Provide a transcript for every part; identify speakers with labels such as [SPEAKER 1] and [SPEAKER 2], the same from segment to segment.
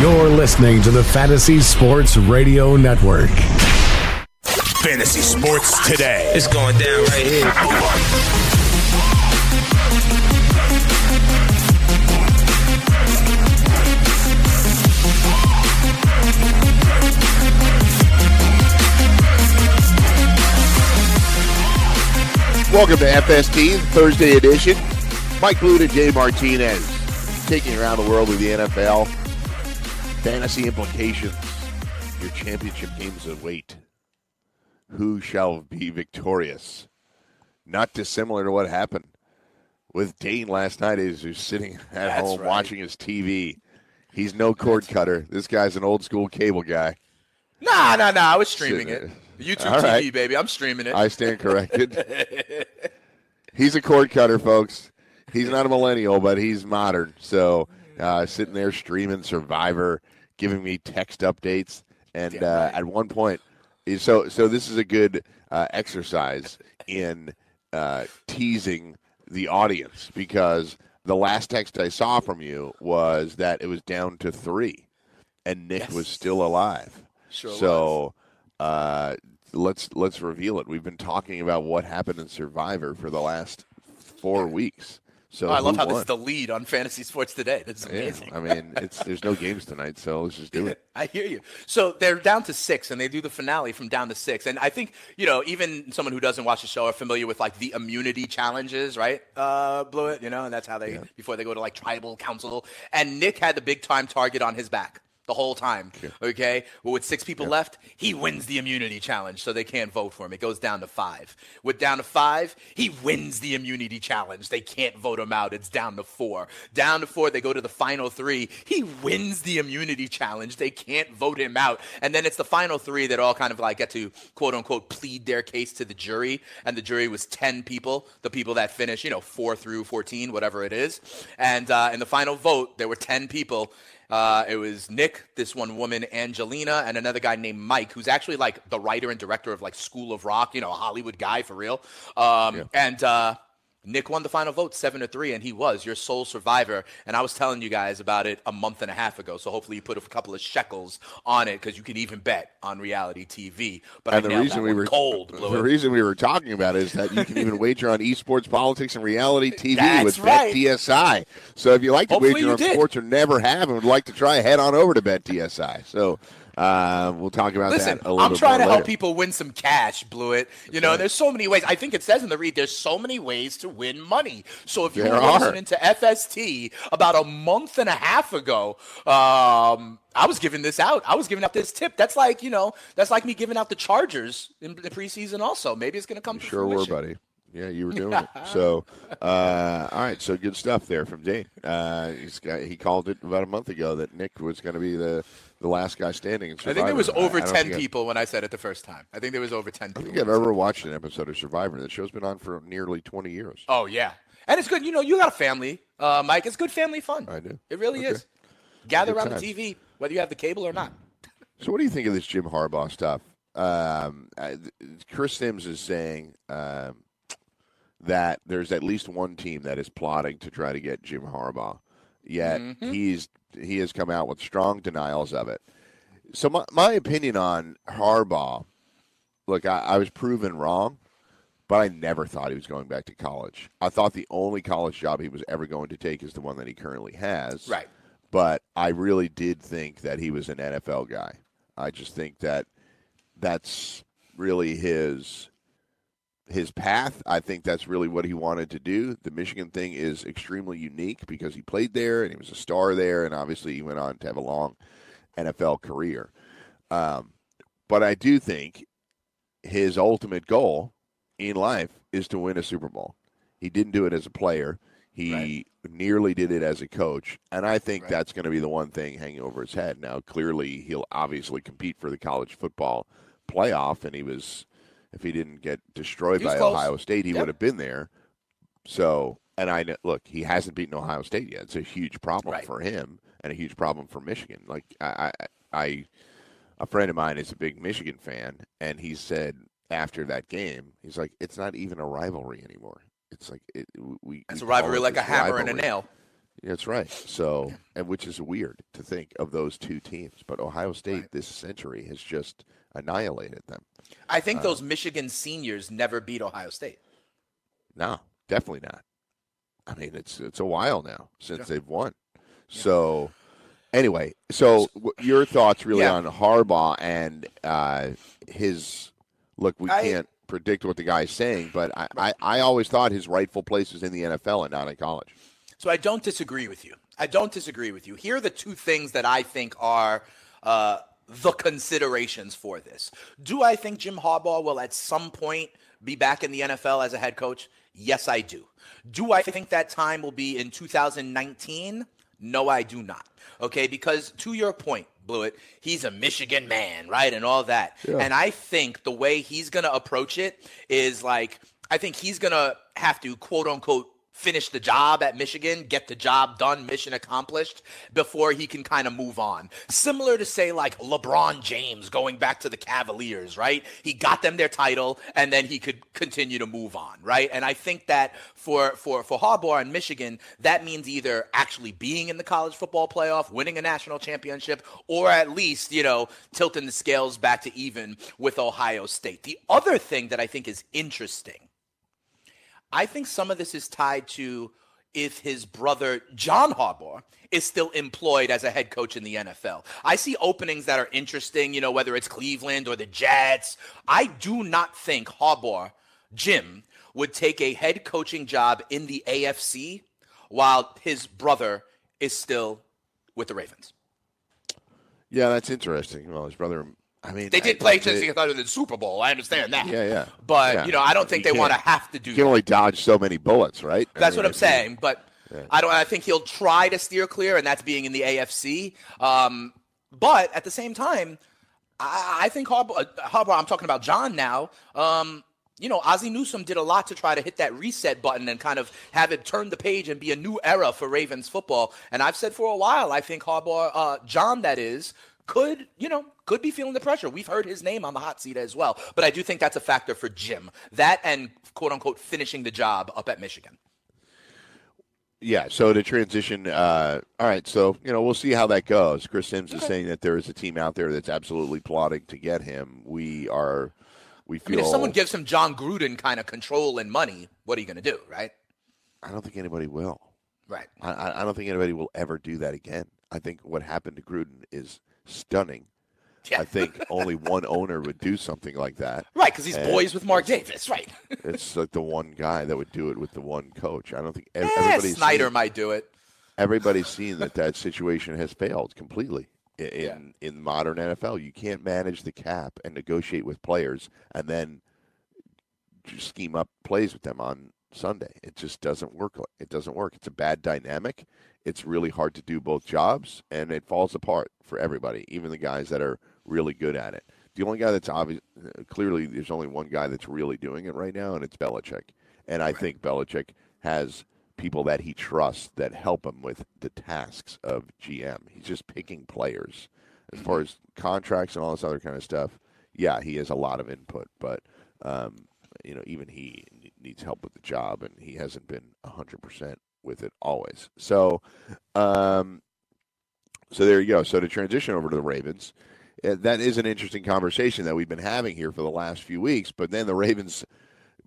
[SPEAKER 1] You're listening to the Fantasy Sports Radio Network.
[SPEAKER 2] Fantasy Sports Today.
[SPEAKER 3] It's going down right here.
[SPEAKER 4] Welcome to FST, Thursday edition. Mike Blue and Jay Martinez taking you around the world with the NFL. Fantasy implications. Your championship games await. Who shall be victorious? Not dissimilar to what happened with Dane last night as he was sitting at
[SPEAKER 5] That's
[SPEAKER 4] home
[SPEAKER 5] right.
[SPEAKER 4] watching his TV. He's no cord cutter. This guy's an old school cable guy.
[SPEAKER 5] Nah, nah, nah. I was streaming it. YouTube
[SPEAKER 4] All
[SPEAKER 5] TV,
[SPEAKER 4] right.
[SPEAKER 5] baby. I'm streaming it.
[SPEAKER 4] I stand corrected. he's a cord cutter, folks. He's not a millennial, but he's modern. So uh, sitting there streaming Survivor, giving me text updates, and uh, at one point, so so this is a good uh, exercise in uh, teasing the audience because the last text I saw from you was that it was down to three, and Nick was still alive.
[SPEAKER 5] Sure
[SPEAKER 4] so uh, let's let's reveal it. We've been talking about what happened in Survivor for the last four weeks. So
[SPEAKER 5] Oh, I love how this is the lead on Fantasy Sports Today. That's is
[SPEAKER 4] Yeah,
[SPEAKER 5] amazing.
[SPEAKER 4] I mean, it's there's no games tonight, so let's just do it.
[SPEAKER 5] I hear you. So they're down to six, and they do the finale from down to six. And I think you know, even someone who doesn't watch the show are familiar with like the immunity challenges, right? Uh, Blewitt, you know, and that's how they before they go to like tribal council. And Nick had the big time target on his back the whole time. Okay, well, with six people left, he wins the immunity challenge, so they can't vote for him. It goes down to five. With down to five, he wins the immunity challenge. They can't vote him out. It's down to four. Down to four, they go to the final three. He wins the immunity challenge. They can't vote him out. And then it's the final three that all kind of like get to quote unquote plead their case to the jury. And the jury was 10 people, the people that finish, you know, four through 14, whatever it is. And uh, in the final vote, there were 10 people. Uh, it was Nick, this one woman, Angelina, and another guy named Mike, who's actually like the writer and director of like School of Rock, you know, a Hollywood guy for real. Um, And uh, Nick won the final vote, seven to three, and he was your sole survivor. And I was telling you guys about it a month and a half ago, so hopefully you put a couple of shekels on it because you can even bet on reality TV. But
[SPEAKER 4] and
[SPEAKER 5] I
[SPEAKER 4] the reason we were
[SPEAKER 5] cold,
[SPEAKER 4] the
[SPEAKER 5] it.
[SPEAKER 4] reason we were talking about it is that you can even wager on esports, politics, and reality TV
[SPEAKER 5] That's
[SPEAKER 4] with
[SPEAKER 5] right.
[SPEAKER 4] BetDSI. So if you like to
[SPEAKER 5] Hopefully
[SPEAKER 4] wager on
[SPEAKER 5] did.
[SPEAKER 4] sports or never have and would like to try, head on over to BetDSI. So uh, we'll talk about
[SPEAKER 5] Listen,
[SPEAKER 4] that a little
[SPEAKER 5] I'm trying to
[SPEAKER 4] more
[SPEAKER 5] help people win some cash, Blewitt. You know, there's so many ways. I think it says in the read, there's so many ways to win money. So if you
[SPEAKER 4] There
[SPEAKER 5] were
[SPEAKER 4] are.
[SPEAKER 5] listening to FST about a month and a half ago, um, I was giving this out. I was giving out this tip. That's like, you know, that's like me giving out the Chargers in the preseason also. Maybe it's going to come to
[SPEAKER 4] Sure were, buddy. Yeah, you were doing it. So, uh, all right. So good stuff there from Dane. Uh, he's got, he called it about a month ago that Nick was going to be the, the last guy standing. In
[SPEAKER 5] I think there was over
[SPEAKER 4] I don't
[SPEAKER 5] 10
[SPEAKER 4] think I-
[SPEAKER 5] people when I said it the first time. I think there was over 10
[SPEAKER 4] I
[SPEAKER 5] people.
[SPEAKER 4] think I've ever watched an episode of Survivor. The show's been on for nearly 20 years.
[SPEAKER 5] Oh yeah, and it's good. You know, you got a family, uh, Mike. It's good family fun.
[SPEAKER 4] I do.
[SPEAKER 5] It really
[SPEAKER 4] Okay.
[SPEAKER 5] is. Gather around
[SPEAKER 4] times.
[SPEAKER 5] the TV, whether you have the cable or not.
[SPEAKER 4] So, what do you think of this Jim Harbaugh stuff? Um, uh, Chris Sims is saying um, that there's at least one team that is plotting to try to get Jim Harbaugh. Yet
[SPEAKER 5] Mm-hmm.
[SPEAKER 4] he's he has come out with strong denials of it. So, my, my opinion on Harbaugh, look, I, I was proven wrong, but I never thought he was going back to college. I thought the only college job he was ever going to take is the one that he currently has
[SPEAKER 5] Right.
[SPEAKER 4] but I really did think that he was an NFL guy. I just think that that's really his his path. I think that's really what he wanted to do. The Michigan thing is extremely unique because he played there and he was a star there, and obviously he went on to have a long NFL career. Um, but I do think his ultimate goal in life is to win a Super Bowl. He didn't do it as a player. He
[SPEAKER 5] Right.
[SPEAKER 4] nearly did it as a coach, and I think
[SPEAKER 5] Right.
[SPEAKER 4] that's going to be the one thing hanging over his head. Now, clearly, he'll obviously compete for the college football playoff, and he was, if he didn't get destroyed by
[SPEAKER 5] close.
[SPEAKER 4] Ohio State, he
[SPEAKER 5] Yep.
[SPEAKER 4] would have been there. So, and I know, look, he hasn't beaten Ohio State yet. It's a huge problem
[SPEAKER 5] Right.
[SPEAKER 4] for him and a huge problem for Michigan. Like I, I, I, a friend of mine is a big Michigan fan, and he said after that game, he's like, it's not even a rivalry anymore. It's like it, we.
[SPEAKER 5] It's a rivalry
[SPEAKER 4] it
[SPEAKER 5] like a hammer and a nail.
[SPEAKER 4] That's right. So, and which is weird to think of those two teams, but Ohio State
[SPEAKER 5] Right.
[SPEAKER 4] this century has just annihilated them.
[SPEAKER 5] I
[SPEAKER 4] Uh,
[SPEAKER 5] think those Michigan seniors never beat Ohio State.
[SPEAKER 4] No, definitely not. I mean, it's it's a while now since they've won. So, anyway, so your thoughts really
[SPEAKER 5] Yeah.
[SPEAKER 4] on Harbaugh and uh, his look? We
[SPEAKER 5] I-
[SPEAKER 4] can't predict what the guy's saying, but I, I, I always thought his rightful place was in the NFL and not in college.
[SPEAKER 5] So I don't disagree with you. I don't disagree with you. Here are the two things that I think are uh, the considerations for this. Do I think Jim Harbaugh will at some point be back in the NFL as a head coach? Yes, I do. Do I think that time will be in 2019? No, I do not. Okay, because to your point, Blewitt, he's a Michigan man, right? And all that. And I think the way he's going to approach it is like, I think he's going to have to quote unquote finish the job at Michigan, get the job done, mission accomplished before he can kind of move on. Similar to say like LeBron James going back to the Cavaliers, right? He got them their title and then he could continue to move on, right? And I think that for for for Harbaugh and Michigan, that means either actually being in the college football playoff, winning a national championship, or at least, you know, tilting the scales back to even with Ohio State. The other thing that I think is interesting I think some of this is tied to if his brother John Harbaugh is still employed as a head coach in the NFL. I see openings that are interesting, you know, whether it's Cleveland or the Jets. I do not think Harbaugh, Jim, would take a head coaching job in the AFC while his brother is still with the Ravens.
[SPEAKER 4] Yeah, that's interesting. Well, his brother. I mean,
[SPEAKER 5] They did
[SPEAKER 4] I-
[SPEAKER 5] play since he in the Super Bowl. I understand that.
[SPEAKER 4] Yeah, yeah.
[SPEAKER 5] But,
[SPEAKER 4] Yeah.
[SPEAKER 5] you know, I don't think
[SPEAKER 4] You
[SPEAKER 5] they want to have to do
[SPEAKER 4] You
[SPEAKER 5] that.
[SPEAKER 4] can only dodge so many bullets, right? I
[SPEAKER 5] That's
[SPEAKER 4] mean,
[SPEAKER 5] what I'm
[SPEAKER 4] if you-
[SPEAKER 5] saying. But I don't. I think he'll try to steer clear, and that's being in the AFC. Um, but at the same time, I, I think Harbaugh, Harbaugh. I'm talking about John now. Um, you know, Ozzie Newsome did a lot to try to hit that reset button and kind of have it turn the page and be a new era for Ravens football. And I've said for a while, I think Harbaugh, uh, John, that is, could you know could be feeling the pressure. We've heard his name on the hot seat as well. But I do think that's a factor for Jim. That and quote unquote finishing the job up at Michigan.
[SPEAKER 4] Yeah, so to transition, uh, all right, so, you know, we'll see how that goes. Chris Sims is saying that there is a team out there that's absolutely plotting to get him. We are, we
[SPEAKER 5] I
[SPEAKER 4] feel.
[SPEAKER 5] mean, if someone gives him Jon Gruden kind of control and money, what are you going to do, right?
[SPEAKER 4] I don't think anybody will.
[SPEAKER 5] Right.
[SPEAKER 4] I- I, I don't think anybody will ever do that again. I think what happened to Gruden is stunning.
[SPEAKER 5] Yeah.
[SPEAKER 4] I think only one owner would do something like that.
[SPEAKER 5] Right, because he's
[SPEAKER 4] And
[SPEAKER 5] boys with Mark Davis, right?
[SPEAKER 4] It's like the one guy that would do it with the one coach. I don't think ev-
[SPEAKER 5] Eh,
[SPEAKER 4] everybody's
[SPEAKER 5] Snyder
[SPEAKER 4] seen,
[SPEAKER 5] might do it.
[SPEAKER 4] everybody's seen that that situation has failed completely in
[SPEAKER 5] Yeah.
[SPEAKER 4] in modern NFL. You can't manage the cap and negotiate with players and then scheme up plays with them on Sunday. It just doesn't work. It doesn't work. It's a bad dynamic. It's really hard to do both jobs, and it falls apart for everybody, even the guys that are really good at it. The only guy that's obvious, clearly, there's only one guy that's really doing it right now, and it's Belichick. And I think Belichick has people that he trusts that help him with the tasks of GM. He's just picking players. As far as contracts and all this other kind of stuff, yeah, he has a lot of input, but um, you know, even he needs help with the job, and he hasn't been hundred percent with it always. So, um, so there you go. So to transition over to the Ravens, uh, that is an interesting conversation that we've been having here for the last few weeks. But then the Ravens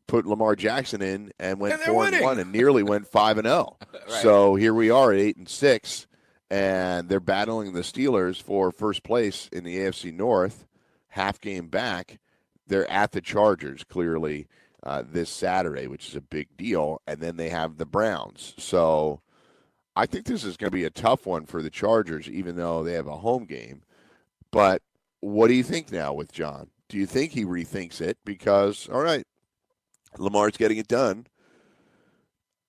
[SPEAKER 4] put Lamar Jackson in and went
[SPEAKER 5] And
[SPEAKER 4] four and one, and nearly went five and zero.
[SPEAKER 5] Right.
[SPEAKER 4] So here we are at eight and six, and they're battling the Steelers for first place in the AFC North, half game back. They're at the Chargers clearly uh, this Saturday, which is a big deal, and then they have the Browns. So I think this is going to be a tough one for the Chargers, even though they have a home game. But what do you think now with John? Do you think he rethinks it? Because all right, Lamar's getting it done.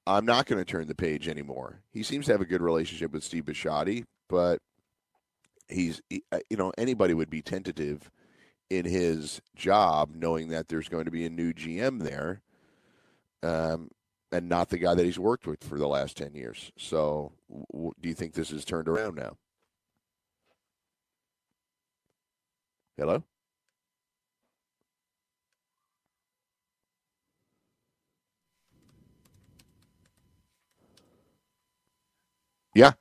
[SPEAKER 4] I'm not going to turn the page anymore. He seems to have a good relationship with Steve Bisciotti, but he's uh, you know anybody would be tentative in his job knowing that there's going to be a new GM there, um, and not the guy that he's worked with for the last ten years. So, w- do you think this is turned around now? Hello. Yeah.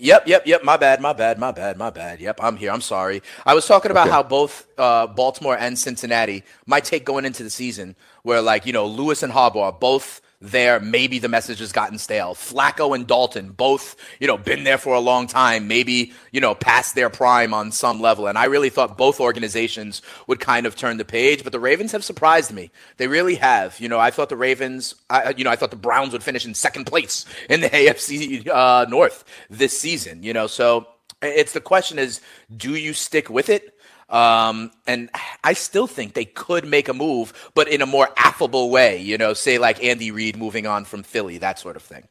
[SPEAKER 5] Yep, yep, yep. My bad, my bad, my bad, my bad. Yep, I'm here. I'm sorry. I was talking about
[SPEAKER 4] Okay.
[SPEAKER 5] how both uh, Baltimore and Cincinnati my take going into the season, where like you know Lewis and Harbaugh are both there. Maybe the message has gotten stale. Flacco and Dalton both you know been there for a long time. Maybe you know past their prime on some level. And I really thought both organizations would kind of turn the page, but the Ravens have surprised me. They really have. You know, I thought the Ravens. I, you know, I thought the Browns would finish in second place in the AFC uh, North this season. You know, so it's the question is, do you stick with it? Um, and I still think they could make a move, but in a more affable way. You know, say like Andy Reid moving on from Philly, that sort of thing.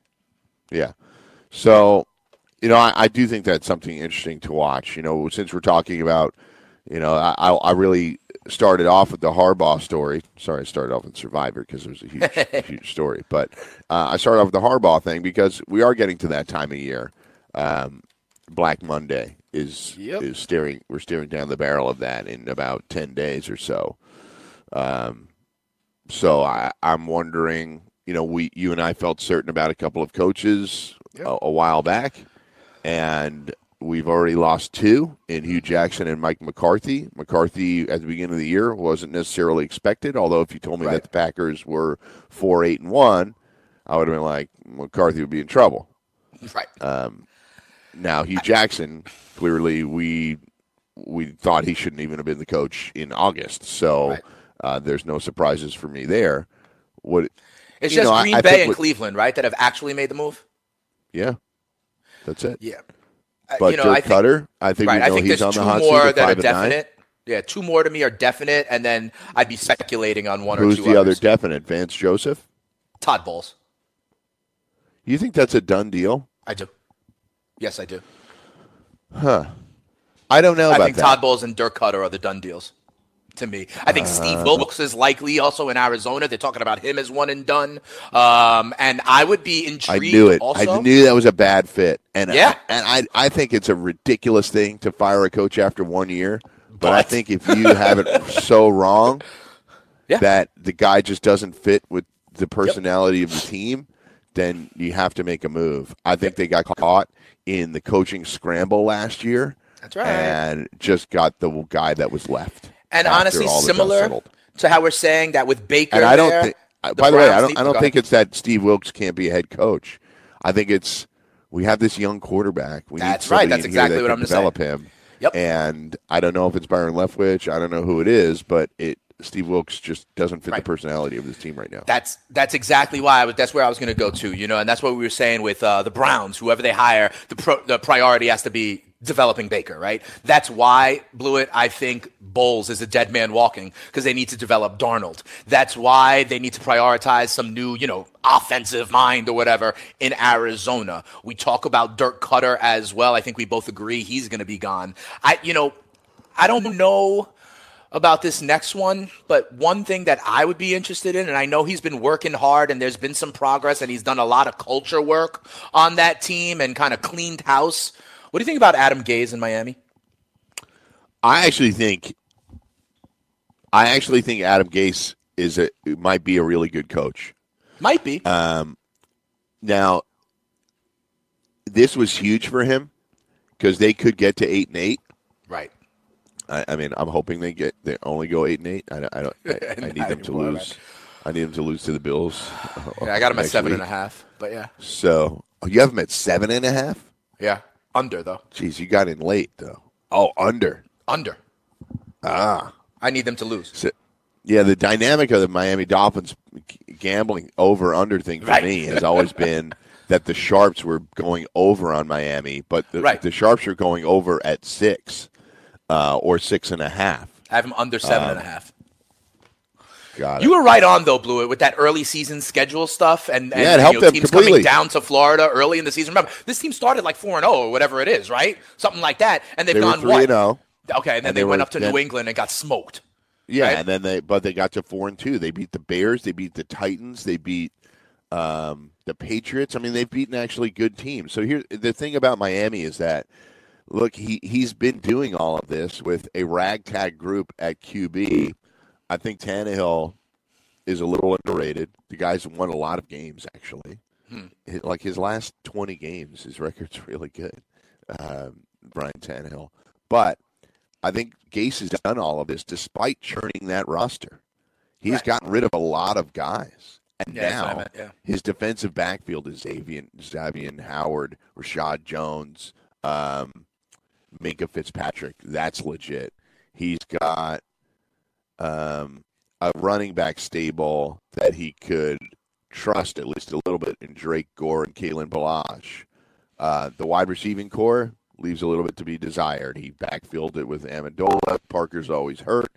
[SPEAKER 4] Yeah. So, you know, I, I do think that's something interesting to watch. You know, since we're talking about, you know, I, I really started off with the Harbaugh story. Sorry, I started off with Survivor because it was a huge, huge story. But uh, I started off with the Harbaugh thing because we are getting to that time of year. Um, Black Monday is
[SPEAKER 5] Yep.
[SPEAKER 4] is staring. We're staring down the barrel of that in about ten days or so. Um, so I, I'm wondering. You know, we you and I felt certain about a couple of coaches a, a while back, and we've already lost two in Hue Jackson and Mike McCarthy. McCarthy at the beginning of the year wasn't necessarily expected. Although if you told me
[SPEAKER 5] Right.
[SPEAKER 4] that the Packers were four eight and one, I would have been like McCarthy would be in trouble.
[SPEAKER 5] Right.
[SPEAKER 4] Now Hue Jackson, clearly we we thought he shouldn't even have been the coach in August. So
[SPEAKER 5] Right.
[SPEAKER 4] uh, there's no surprises for me there. What
[SPEAKER 5] it's just
[SPEAKER 4] know,
[SPEAKER 5] Green
[SPEAKER 4] I
[SPEAKER 5] Bay
[SPEAKER 4] think
[SPEAKER 5] and
[SPEAKER 4] what-
[SPEAKER 5] Cleveland, right, that have actually made the move.
[SPEAKER 4] Yeah, that's it.
[SPEAKER 5] Yeah. Uh,
[SPEAKER 4] But
[SPEAKER 5] you know,
[SPEAKER 4] Dirk
[SPEAKER 5] I think,
[SPEAKER 4] Cutter, I think
[SPEAKER 5] right.
[SPEAKER 4] we
[SPEAKER 5] I think
[SPEAKER 4] he's
[SPEAKER 5] there's
[SPEAKER 4] on
[SPEAKER 5] two
[SPEAKER 4] the hot seat
[SPEAKER 5] more
[SPEAKER 4] at
[SPEAKER 5] that are
[SPEAKER 4] five and nine.
[SPEAKER 5] definite. Yeah, two more to me are definite, and then I'd be speculating on one or two.
[SPEAKER 4] Who's the other definite? Vance Joseph.
[SPEAKER 5] Todd Bowles.
[SPEAKER 4] You think that's a done deal?
[SPEAKER 5] I do. Yes, I do. Huh.
[SPEAKER 4] I don't know
[SPEAKER 5] I think
[SPEAKER 4] that.
[SPEAKER 5] Todd Bowles and Dirk Koetter are the done deals. To me, I think
[SPEAKER 4] Uh,
[SPEAKER 5] Steve Wilks is likely also in Arizona. They're talking about him as one and done. Um, and I would be intrigued.
[SPEAKER 4] I knew it.
[SPEAKER 5] Also,
[SPEAKER 4] I knew that was a bad fit. And
[SPEAKER 5] Yeah.
[SPEAKER 4] and I I think it's a ridiculous thing to fire a coach after one year. But, I think if you have it so wrong
[SPEAKER 5] Yeah.
[SPEAKER 4] that the guy just doesn't fit with the personality of the team, then you have to make a move. I think they got caught in the coaching scramble last year.
[SPEAKER 5] That's right.
[SPEAKER 4] And just got the guy that was left.
[SPEAKER 5] and honestly,
[SPEAKER 4] the
[SPEAKER 5] similar to how we're saying that with Baker.
[SPEAKER 4] And I don't
[SPEAKER 5] there.
[SPEAKER 4] I- by the way, I don't. I don't think
[SPEAKER 5] ahead.
[SPEAKER 4] it's that Steve Wilks can't be a head coach. I think it's we have this young quarterback. We
[SPEAKER 5] That's
[SPEAKER 4] need
[SPEAKER 5] right. That's exactly
[SPEAKER 4] that
[SPEAKER 5] what I'm gonna say.
[SPEAKER 4] develop him.
[SPEAKER 5] Yep.
[SPEAKER 4] And I don't know if it's Byron Leftwich. I don't know who it is, but it Steve Wilks just doesn't fit
[SPEAKER 5] Right.
[SPEAKER 4] the personality of this team right now.
[SPEAKER 5] That's that's exactly why I was. That's where I was going to go to. You know, and that's what we were saying with uh, the Browns. Whoever they hire, the pro, the priority has to be developing Baker. Right. That's why Blewitt. I think Bowles is a dead man walking because they need to develop Darnold. That's why they need to prioritize some new, you know, offensive mind or whatever in Arizona. We talk about Dirk Koetter as well. I think we both agree he's going to be gone. I, you know, I don't know about this next one, but one thing that I would be interested in, and I know he's been working hard and there's been some progress and he's done a lot of culture work on that team and kind of cleaned house. What do you think about Adam Gase in Miami?
[SPEAKER 4] I actually think. I actually think Adam Gase is a might be a really good coach.
[SPEAKER 5] Might be.
[SPEAKER 4] Um, Now, this was huge for him because they could get to eight and eight.
[SPEAKER 5] right.
[SPEAKER 4] I, I mean, I'm hoping they get they only go eight and eight. I, I don't. I, I need them to lose. I need them to lose to the Bills.
[SPEAKER 5] Yeah, I got them at seven and a half, but yeah.
[SPEAKER 4] So oh, you have them at seven and a half.
[SPEAKER 5] Yeah. Under, though.
[SPEAKER 4] Jeez, you got in late though. Oh, under.
[SPEAKER 5] Under. Ah. I need them to lose.
[SPEAKER 4] So, yeah, the dynamic of the Miami Dolphins gambling over under thing for
[SPEAKER 5] Right.
[SPEAKER 4] me has always been that the sharps were going over on Miami, but the,
[SPEAKER 5] Right.
[SPEAKER 4] the sharps are going over at six uh, or six and a half.
[SPEAKER 5] I have him under seven and a half.
[SPEAKER 4] Got it.
[SPEAKER 5] You were right on though, Blewitt, with that early season schedule stuff, and, and
[SPEAKER 4] Yeah, it
[SPEAKER 5] you
[SPEAKER 4] helped
[SPEAKER 5] know,
[SPEAKER 4] them
[SPEAKER 5] teams
[SPEAKER 4] completely.
[SPEAKER 5] coming down to Florida early in the season. Remember, this team started like four and zero or whatever it is, right? Something like that, and they've
[SPEAKER 4] They
[SPEAKER 5] gone
[SPEAKER 4] 3
[SPEAKER 5] what?
[SPEAKER 4] and oh. 0.
[SPEAKER 5] Okay, and then
[SPEAKER 4] And
[SPEAKER 5] they,
[SPEAKER 4] they
[SPEAKER 5] went
[SPEAKER 4] were-
[SPEAKER 5] up to
[SPEAKER 4] then-
[SPEAKER 5] New England and got smoked.
[SPEAKER 4] Yeah,
[SPEAKER 5] Right.
[SPEAKER 4] and then they but they got to four and two. They beat the Bears. They beat the Titans. They beat um, the Patriots. I mean, they've beaten actually good teams. So here, the thing about Miami is that look, he he's been doing all of this with a ragtag group at QB. I think Tannehill is a little underrated. The guy's won a lot of games actually. His- Like his last twenty games, his record's really good. Um, Brian Tannehill, but I think Gase has done all of this despite churning that roster. He's
[SPEAKER 5] Right.
[SPEAKER 4] gotten rid of a lot of guys. And
[SPEAKER 5] Yeah, that's what I
[SPEAKER 4] now
[SPEAKER 5] meant, yeah.
[SPEAKER 4] his defensive backfield is Xavier, Xavier Howard, Reshad Jones, um, Minkah Fitzpatrick. That's legit. He's got um, a running back stable that he could trust at least a little bit in Drake Gore and Kalen Ballage. Uh, the wide receiving core leaves a little bit to be desired. He backfilled it with Amendola. Parker's always hurt.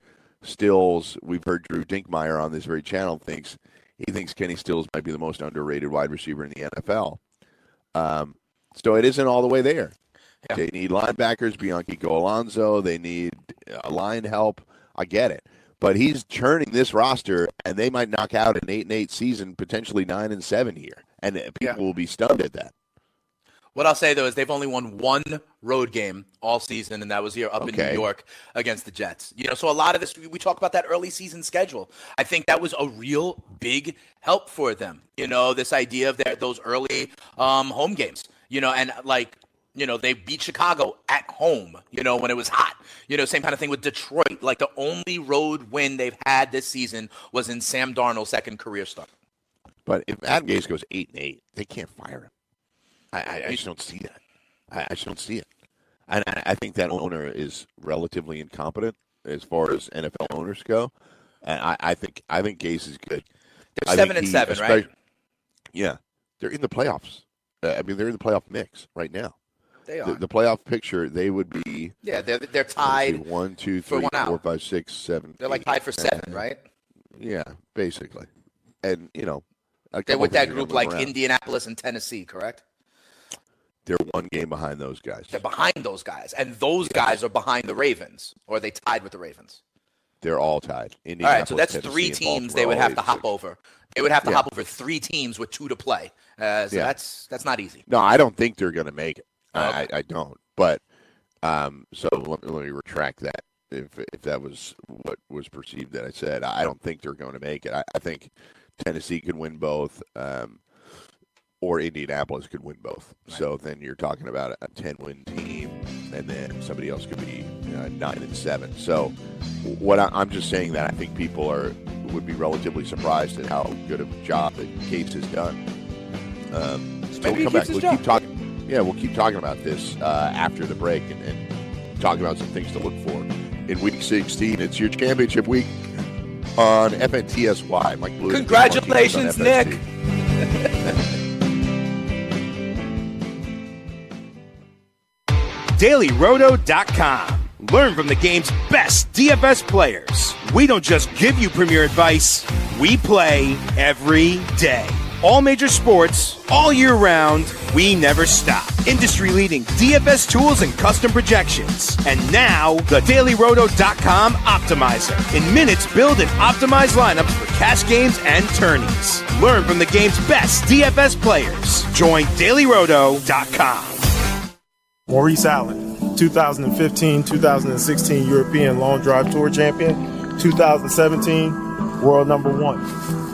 [SPEAKER 4] Stills, we've heard Drew Dinkmeyer on this very channel thinks he thinks Kenny Stills might be the most underrated wide receiver in the NFL. Um, so it isn't all the way there.
[SPEAKER 5] Yeah.
[SPEAKER 4] They need linebackers, Bianchi Alonso. They need uh, line help. I get it, but he's churning this roster, and they might knock out an eight and eight season, potentially nine and seven here, and uh, people
[SPEAKER 5] Yeah.
[SPEAKER 4] will be stunned at that.
[SPEAKER 5] What I'll say though is they've only won one road game all season, and that was here up in New York against the Jets. You know, so a lot of this we we talk about that early season schedule. I think that was a real big help for them. You know, this idea of their those early um, home games. You know, and like you know they beat Chicago at home. You know, when it was hot. You know, same kind of thing with Detroit. Like the only road win they've had this season was in Sam Darnold's second career start.
[SPEAKER 4] But if Adam Gase goes eight and eight, they can't fire him. I, I, I just don't see that. I, I just don't see it. And I, I think that owner is relatively incompetent as far as NFL owners go. And I, I think I think Gase is good.
[SPEAKER 5] They're seven and
[SPEAKER 4] he-
[SPEAKER 5] seven, right?
[SPEAKER 4] Yeah, they're in the playoffs. Uh, I mean, they're in the playoff mix right now.
[SPEAKER 5] They
[SPEAKER 4] The,
[SPEAKER 5] are.
[SPEAKER 4] the playoff picture, they would be
[SPEAKER 5] yeah, they're they're
[SPEAKER 4] see,
[SPEAKER 5] tied.
[SPEAKER 4] one, two, three,
[SPEAKER 5] one out.
[SPEAKER 4] four, five, six, seven.
[SPEAKER 5] They're like
[SPEAKER 4] eight,
[SPEAKER 5] tied for seven,
[SPEAKER 4] nine.
[SPEAKER 5] right?
[SPEAKER 4] Yeah, basically. And you know,
[SPEAKER 5] They're with that group like
[SPEAKER 4] around.
[SPEAKER 5] Indianapolis and Tennessee, correct?
[SPEAKER 4] They're one game behind those guys.
[SPEAKER 5] They're behind those guys, and those guys are behind the Ravens, or are they tied with the Ravens?
[SPEAKER 4] They're all tied.
[SPEAKER 5] All right, so that's
[SPEAKER 4] Tennessee,
[SPEAKER 5] three teams they would have to hop
[SPEAKER 4] six.
[SPEAKER 5] over. They would have to
[SPEAKER 4] Yeah.
[SPEAKER 5] hop over three teams with two to play. Uh, so
[SPEAKER 4] Yeah.
[SPEAKER 5] that's that's not easy.
[SPEAKER 4] No, I don't think they're going to make it.
[SPEAKER 5] Oh,
[SPEAKER 4] I, I don't. But um, so let, let me retract that. If if that was what was perceived that I said, I don't think they're going to make it. I, I think Tennessee could win both, um, or Indianapolis could win both. So then you're talking about a ten win team, and then somebody else could be uh, nine and seven. So what I, I'm just saying that I think people are would be relatively surprised at how good of a job that Gase has done. Um, so we'll come back. We'll
[SPEAKER 5] job.
[SPEAKER 4] keep talking. Yeah, we'll keep talking about this uh, after the break and, and talking about some things to look for in Week 16. It's your championship week on FNTSY. Mike Blue.
[SPEAKER 5] Congratulations, Nick.
[SPEAKER 6] DailyRoto.com. Learn from the game's best DFS players. We don't just give you premier advice, we play every day. All major sports, all year round, we never stop. Industry leading DFS tools and custom projections. And now, the DailyRoto.com Optimizer. In minutes, build and optimize lineups for cash games and tourneys. Learn from the game's best DFS players. Join DailyRoto.com.
[SPEAKER 7] Maurice Allen, 2015 2016 European Long Drive Tour champion, 2017 world number one.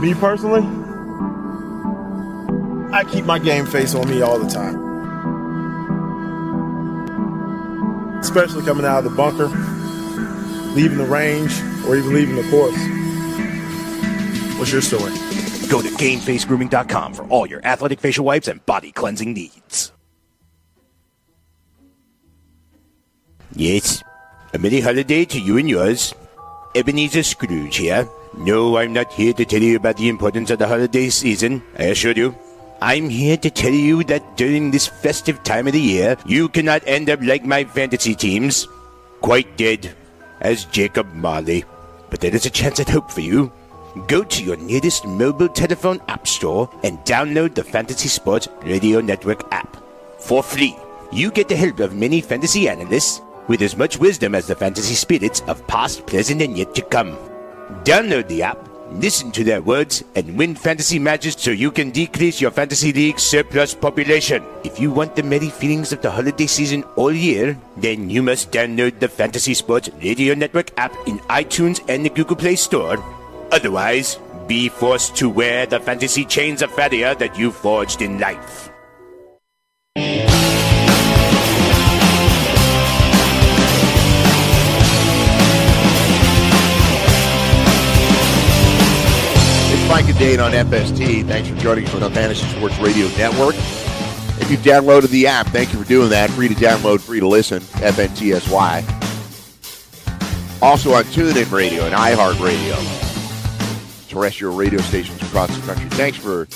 [SPEAKER 7] Me personally, I keep my game face on me all the time. Especially coming out of the bunker, leaving the range, or even leaving the course. What's your story?
[SPEAKER 6] Go to GameFaceGrooming.com for all your athletic facial wipes and body cleansing needs. Yes, a merry holiday to you and yours. Ebenezer Scrooge here. No, I'm not here to tell you about the importance of the holiday season, I assure you. I'm here to tell you that during this festive time of the year, you cannot end up like my fantasy teams. Quite dead, as Jacob Marley. but there is a chance at hope for you. Go to your nearest mobile telephone app store and download the Fantasy Sports Radio Network app for free. You get the help of many fantasy analysts with as much wisdom as the fantasy spirits of past, present, and yet to come. Download the app, listen to their words, and win fantasy matches so you can decrease your fantasy league surplus population. If you want the merry feelings of the holiday season all year, then you must download the Fantasy Sports Radio Network app in iTunes and the Google Play Store. Otherwise, be forced to wear the fantasy chains of failure that you forged in life.
[SPEAKER 4] Mike and Dane on FST. Thanks for joining us on the Fantasy Sports Radio Network. If you've downloaded the app, thank you for doing that. Free to download, free to listen. FNTSY. Also on TuneIn Radio and iHeartRadio. Terrestrial radio stations across the country. Thanks for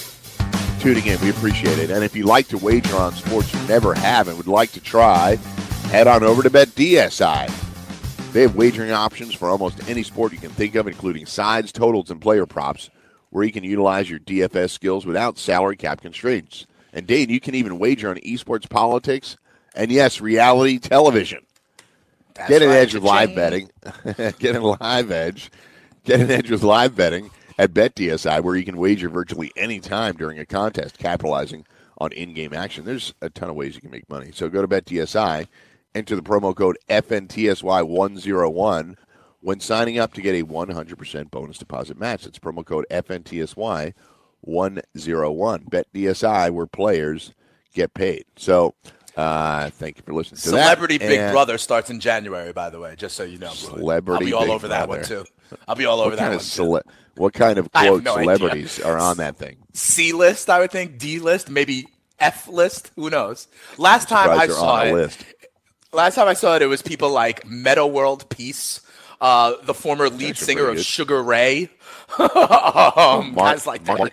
[SPEAKER 4] tuning in. We appreciate it. And if you like to wager on sports you never have and would like to try, head on over to BetDSI. They have wagering options for almost any sport you can think of, including sides, totals, and player props, where you can utilize your DFS skills without salary cap constraints. And Dane, you can even wager on esports politics and yes, reality television.
[SPEAKER 5] That's
[SPEAKER 4] Get an
[SPEAKER 5] right,
[SPEAKER 4] edge with live betting. Get a live edge. Get an edge with live betting at BetDSI, where you can wager virtually any time during a contest, capitalizing on in-game action. There's a ton of ways you can make money. So go to BetDSI, enter the promo code FNTSY101 when signing up to get a 100% bonus deposit match. That's promo code FNTSY101. BetDSI, where players get paid. So uh, thank you for listening to that.
[SPEAKER 5] Celebrity Big
[SPEAKER 4] And-
[SPEAKER 5] Brother starts in January, by the way, just so you know.
[SPEAKER 4] Celebrity
[SPEAKER 5] I'll be all
[SPEAKER 4] Big
[SPEAKER 5] over that one too. I'll be all over
[SPEAKER 4] What
[SPEAKER 5] that
[SPEAKER 4] kind
[SPEAKER 5] one.
[SPEAKER 4] cele- what kind of quote
[SPEAKER 5] no idea.
[SPEAKER 4] celebrities are on that thing?
[SPEAKER 5] C list, I would think. D list, maybe F list. Who knows? Last time I saw it,
[SPEAKER 4] list.
[SPEAKER 5] last time I saw it, it was people like Metta World Peace, uh, the former lead singer of. Sugar Ray, um, guys like that.
[SPEAKER 4] Mark,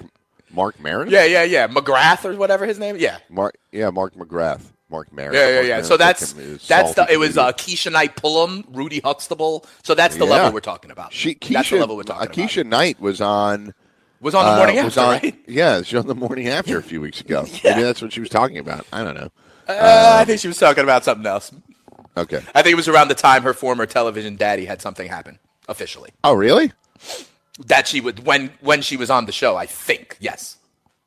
[SPEAKER 4] Mark Maron?
[SPEAKER 5] Yeah, yeah, yeah. McGrath or whatever his name. Yeah.
[SPEAKER 4] Mark, yeah, Mark McGrath. Mark Maron.
[SPEAKER 5] Yeah, yeah,
[SPEAKER 4] Mark
[SPEAKER 5] yeah.
[SPEAKER 4] Maron
[SPEAKER 5] So that's. That's the it was uh. Keshia Knight Pulliam, Rudy Huxtable. So that's the
[SPEAKER 4] Yeah.
[SPEAKER 5] level we're talking about.
[SPEAKER 4] She, Keshia,
[SPEAKER 5] that's the level we're talking
[SPEAKER 4] uh,
[SPEAKER 5] about.
[SPEAKER 4] Keshia Knight was on.
[SPEAKER 5] was on the
[SPEAKER 4] uh,
[SPEAKER 5] morning
[SPEAKER 4] was
[SPEAKER 5] after,
[SPEAKER 4] on-
[SPEAKER 5] right?
[SPEAKER 4] Yeah, she was on the morning after a few weeks ago. Maybe that's what she was talking about. I don't know.
[SPEAKER 5] Uh, I think she was talking about something else.
[SPEAKER 4] Okay.
[SPEAKER 5] I think it was around the time her former television daddy had something happen officially.
[SPEAKER 4] Oh, really?
[SPEAKER 5] That she would when when she was on the show. I think yes.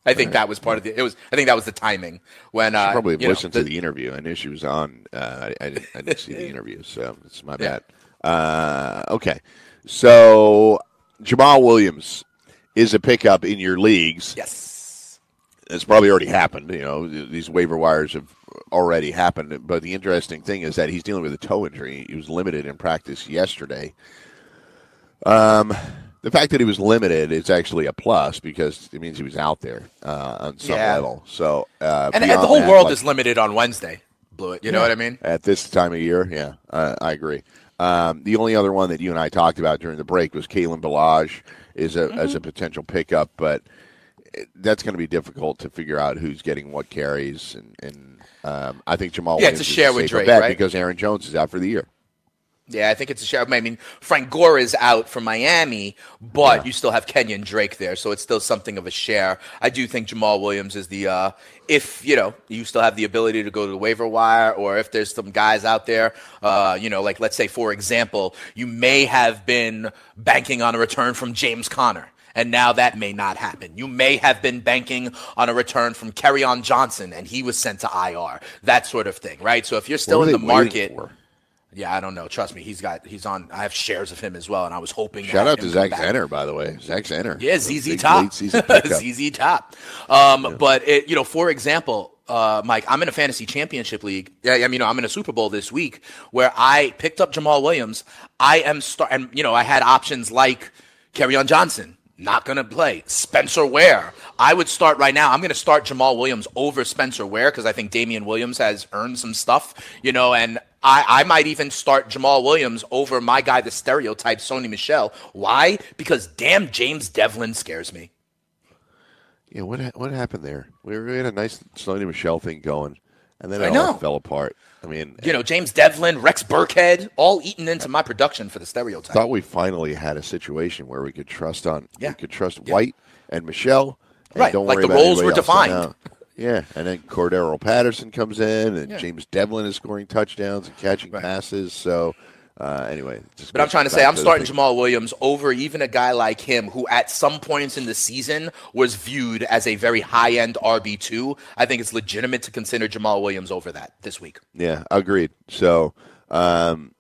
[SPEAKER 5] I think that was part of the. It was. I think that was the timing when. Uh,
[SPEAKER 4] probably
[SPEAKER 5] you know,
[SPEAKER 4] listened to the interview. I knew she was on. Uh, I, I, didn't, I didn't see the interview, so it's my
[SPEAKER 5] Yeah.
[SPEAKER 4] bad. Uh, okay, so Jamaal Williams is a pickup in your leagues.
[SPEAKER 5] Yes.
[SPEAKER 4] It's probably already happened. You know, these waiver wires have already happened. But the interesting thing is that he's dealing with a toe injury. He was limited in practice yesterday. Um, the fact that he was limited is actually a plus because it means he was out there uh, on some
[SPEAKER 5] Yeah.
[SPEAKER 4] level. So, uh,
[SPEAKER 5] And, and the whole
[SPEAKER 4] that,
[SPEAKER 5] world
[SPEAKER 4] like-
[SPEAKER 5] is limited on Wednesday. Blewitt. You know what I mean?
[SPEAKER 4] at this time of year. Yeah, uh, I agree. Um, the only other one that you and I talked about during the break was Kalen Ballage is a as a potential pickup, but that's going to be difficult to figure out who's getting what carries, and, and um, I think Jamaal
[SPEAKER 5] Yeah,
[SPEAKER 4] Williams
[SPEAKER 5] it's a
[SPEAKER 4] is
[SPEAKER 5] share with Drake, right?
[SPEAKER 4] because Aaron Jones is out for the year.
[SPEAKER 5] Yeah, I think it's a share. I mean, Frank Gore is out from Miami, but you still have Kenyon Drake there, so it's still something of a share. I do think Jamaal Williams is the uh, if you know you still have the ability to go to the waiver wire, or if there's some guys out there, uh, you know, like let's say for example, you may have been banking on a return from James Conner. And now that may not happen. You may have been banking on a return from Kerryon Johnson, and he was sent to IR. That sort of thing, right? So if you're still in the market,
[SPEAKER 4] for?
[SPEAKER 5] yeah, I don't know. Trust me, he's got he's on. I have shares of him as well, and I was hoping.
[SPEAKER 4] Shout out to Zach. Zenner, by the way. Zach Zenner.
[SPEAKER 5] Yeah, ZZ Top.
[SPEAKER 4] late season pickup.
[SPEAKER 5] ZZ Top. Um, But it, you know, for example, uh, Mike, I'm in a fantasy championship league. Yeah, I mean, you know, I'm in a Super Bowl this week where I picked up Jamaal Williams. I am start, and you know, I had options like on Johnson. Not going to play. Spencer Ware. I would start right now. I'm going to start Jamaal Williams over Spencer Ware because I think Damien Williams has earned some stuff, you know, and I, I might even start Jamaal Williams over my guy, the stereotype, Sony Michel. Why? Because damn James Develin scares me.
[SPEAKER 4] Yeah, what what happened there? We, were, we had a nice Sony Michel thing going, and then
[SPEAKER 5] I
[SPEAKER 4] it all fell apart. I mean,
[SPEAKER 5] You know, James Develin, Rex Burkhead, all eaten into my production for the stereotype.
[SPEAKER 4] thought we finally had a situation where we could trust on
[SPEAKER 5] Yeah.
[SPEAKER 4] we could trust White and Michel. And
[SPEAKER 5] Right,
[SPEAKER 4] Don't
[SPEAKER 5] like
[SPEAKER 4] worry
[SPEAKER 5] the roles were defined.
[SPEAKER 4] Yeah, and then Cordarrelle Patterson comes in, and
[SPEAKER 5] Yeah.
[SPEAKER 4] James Develin is scoring touchdowns and catching
[SPEAKER 5] Right.
[SPEAKER 4] passes. So, uh, anyway, just
[SPEAKER 5] But I'm trying to say I'm
[SPEAKER 4] the
[SPEAKER 5] starting. Jamaal Williams over even a guy like him who at some points in the season was viewed as a very high-end RB2. I think it's legitimate to consider Jamaal Williams over that this week.
[SPEAKER 4] Yeah, agreed. So, um,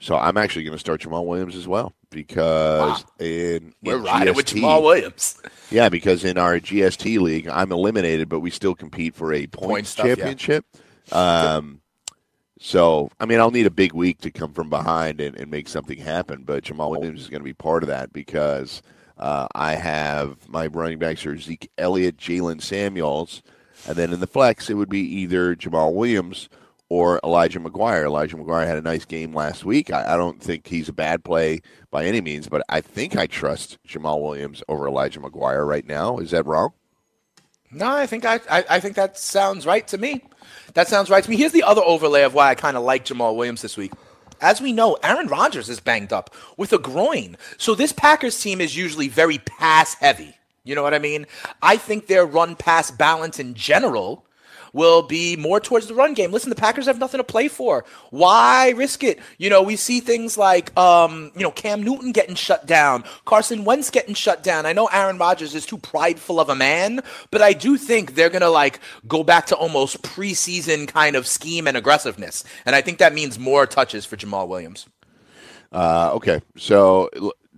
[SPEAKER 4] so I'm actually going to start Jamaal Williams as well because in,
[SPEAKER 5] We're
[SPEAKER 4] in
[SPEAKER 5] riding with Jamal Williams.
[SPEAKER 4] Yeah, because in our GST league, I'm eliminated, but we still compete for a points
[SPEAKER 5] Point stuff, yeah.
[SPEAKER 4] championship. Um, so, I mean, I'll need a big week to come from behind and, and make something happen, but Jamaal Williams is going to be part of that because uh, I have my running backs are Zeke Elliott, Jaylen Samuels, and then in the flex, it would be either Jamaal Williams or Elijah McGuire. Elijah McGuire had a nice game last week. I, I don't think he's a bad play by any means, but I think I trust Jamaal Williams over Elijah McGuire right now. Is that wrong?
[SPEAKER 5] No, I think I, I I think that sounds right to me. That sounds right to me. Here's the other overlay of why I kind of like Jamaal Williams this week. As we know, Aaron Rodgers is banged up with a groin. So this Packers team is usually very pass heavy. You know what I mean? I think their run pass balance in general will be more towards the run game. Listen, the Packers have nothing to play for. Why risk it? You know, we see things like, um, you know, Cam Newton getting shut down, Carson Wentz getting shut down. I know Aaron Rodgers is too prideful of a man, but I do think they're going to like go back to almost preseason kind of scheme and aggressiveness. And I think that means more touches for Jamaal Williams.
[SPEAKER 4] Uh, okay, so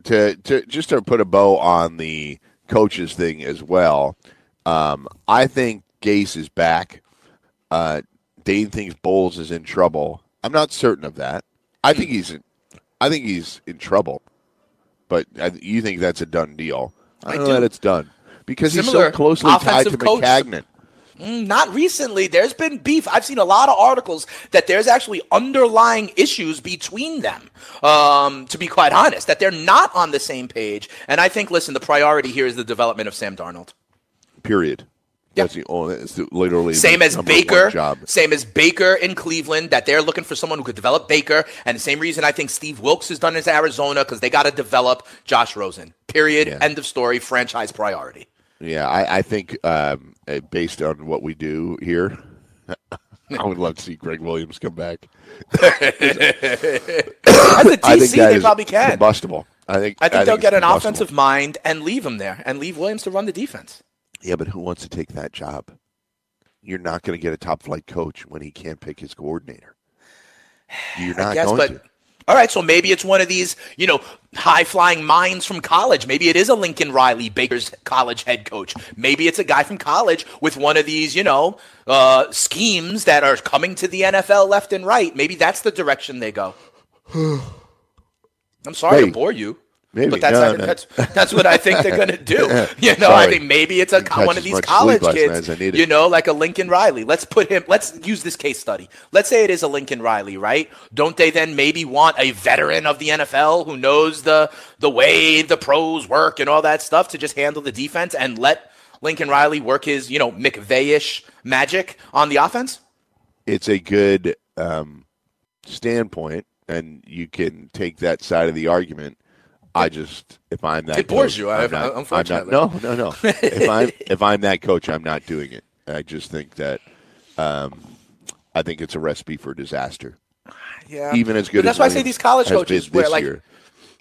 [SPEAKER 4] to to just to put a bow on the coaches thing as well, um, I think Gase is back. Uh, Dane thinks Bowles is in trouble. I'm not certain of that. I think he's in, I think he's in trouble, but I, you think that's a done deal. I
[SPEAKER 5] I
[SPEAKER 4] don't know
[SPEAKER 5] do.
[SPEAKER 4] that it's done because he's so closely tied to
[SPEAKER 5] coach.
[SPEAKER 4] Maccagnan.
[SPEAKER 5] Mm, Not recently. There's been beef. I've seen a lot of articles that there's actually underlying issues between them. Um, to be quite honest, that they're not on the same page. And I think, listen, the priority here is the development of Sam Darnold.
[SPEAKER 4] Period. That's the only. It's literally
[SPEAKER 5] Same as Baker.
[SPEAKER 4] Job.
[SPEAKER 5] Same as Baker in Cleveland. That they're looking for someone who could develop Baker. And the same reason I think Steve Wilks has done is Arizona because they got to develop Josh Rosen. Period.
[SPEAKER 4] Yeah.
[SPEAKER 5] End of story. Franchise priority.
[SPEAKER 4] Yeah, I, I think um, uh, based on what we do here, I would love to see Gregg Williams come back.
[SPEAKER 5] As a
[SPEAKER 4] I think
[SPEAKER 5] DC, they probably can.
[SPEAKER 4] combustible. I think.
[SPEAKER 5] I think they'll
[SPEAKER 4] it's
[SPEAKER 5] get an offensive mind and leave him there and leave Williams to run the defense.
[SPEAKER 4] Yeah, but who wants to take that job? You're not going to get a top flight coach when he can't pick his coordinator. You're not
[SPEAKER 5] guess,
[SPEAKER 4] going
[SPEAKER 5] but
[SPEAKER 4] to.
[SPEAKER 5] all right, so maybe it's one of these, you know, high flying minds from college. Maybe it is a Lincoln Riley, Baker's college head coach. Maybe it's a guy from college with one of these, you know, uh, schemes that are coming to the NFL left and right. Maybe that's the direction they go. I'm sorry
[SPEAKER 4] Maybe.
[SPEAKER 5] to bore you.
[SPEAKER 4] Maybe.
[SPEAKER 5] But that's,
[SPEAKER 4] No,
[SPEAKER 5] I-
[SPEAKER 4] no.
[SPEAKER 5] that's that's what I think they're gonna do. You know, I
[SPEAKER 4] Sorry.
[SPEAKER 5] think maybe it's a one of these college
[SPEAKER 4] sleep last night
[SPEAKER 5] kids.
[SPEAKER 4] I.
[SPEAKER 5] You know, like a Lincoln Riley. Let's put him. Let's use this case study. Let's say it is a Lincoln Riley, right? Don't they then maybe want a veteran of the NFL who knows the the way the pros work and all that stuff to just handle the defense and let Lincoln Riley work his you know McVay-ish magic on the offense?
[SPEAKER 4] It's a good um, standpoint, and you can take that side of the argument. I just, if I'm that,
[SPEAKER 5] It bores
[SPEAKER 4] coach,
[SPEAKER 5] you,
[SPEAKER 4] I'm not,
[SPEAKER 5] unfortunately.
[SPEAKER 4] I'm not, no, no, no. if I'm if I'm that coach, I'm not doing it. I just think that um, I think it's a recipe for disaster.
[SPEAKER 5] Yeah,
[SPEAKER 4] Even as
[SPEAKER 5] But
[SPEAKER 4] good
[SPEAKER 5] that's
[SPEAKER 4] as
[SPEAKER 5] why I say these college coaches, where
[SPEAKER 4] this
[SPEAKER 5] like
[SPEAKER 4] year.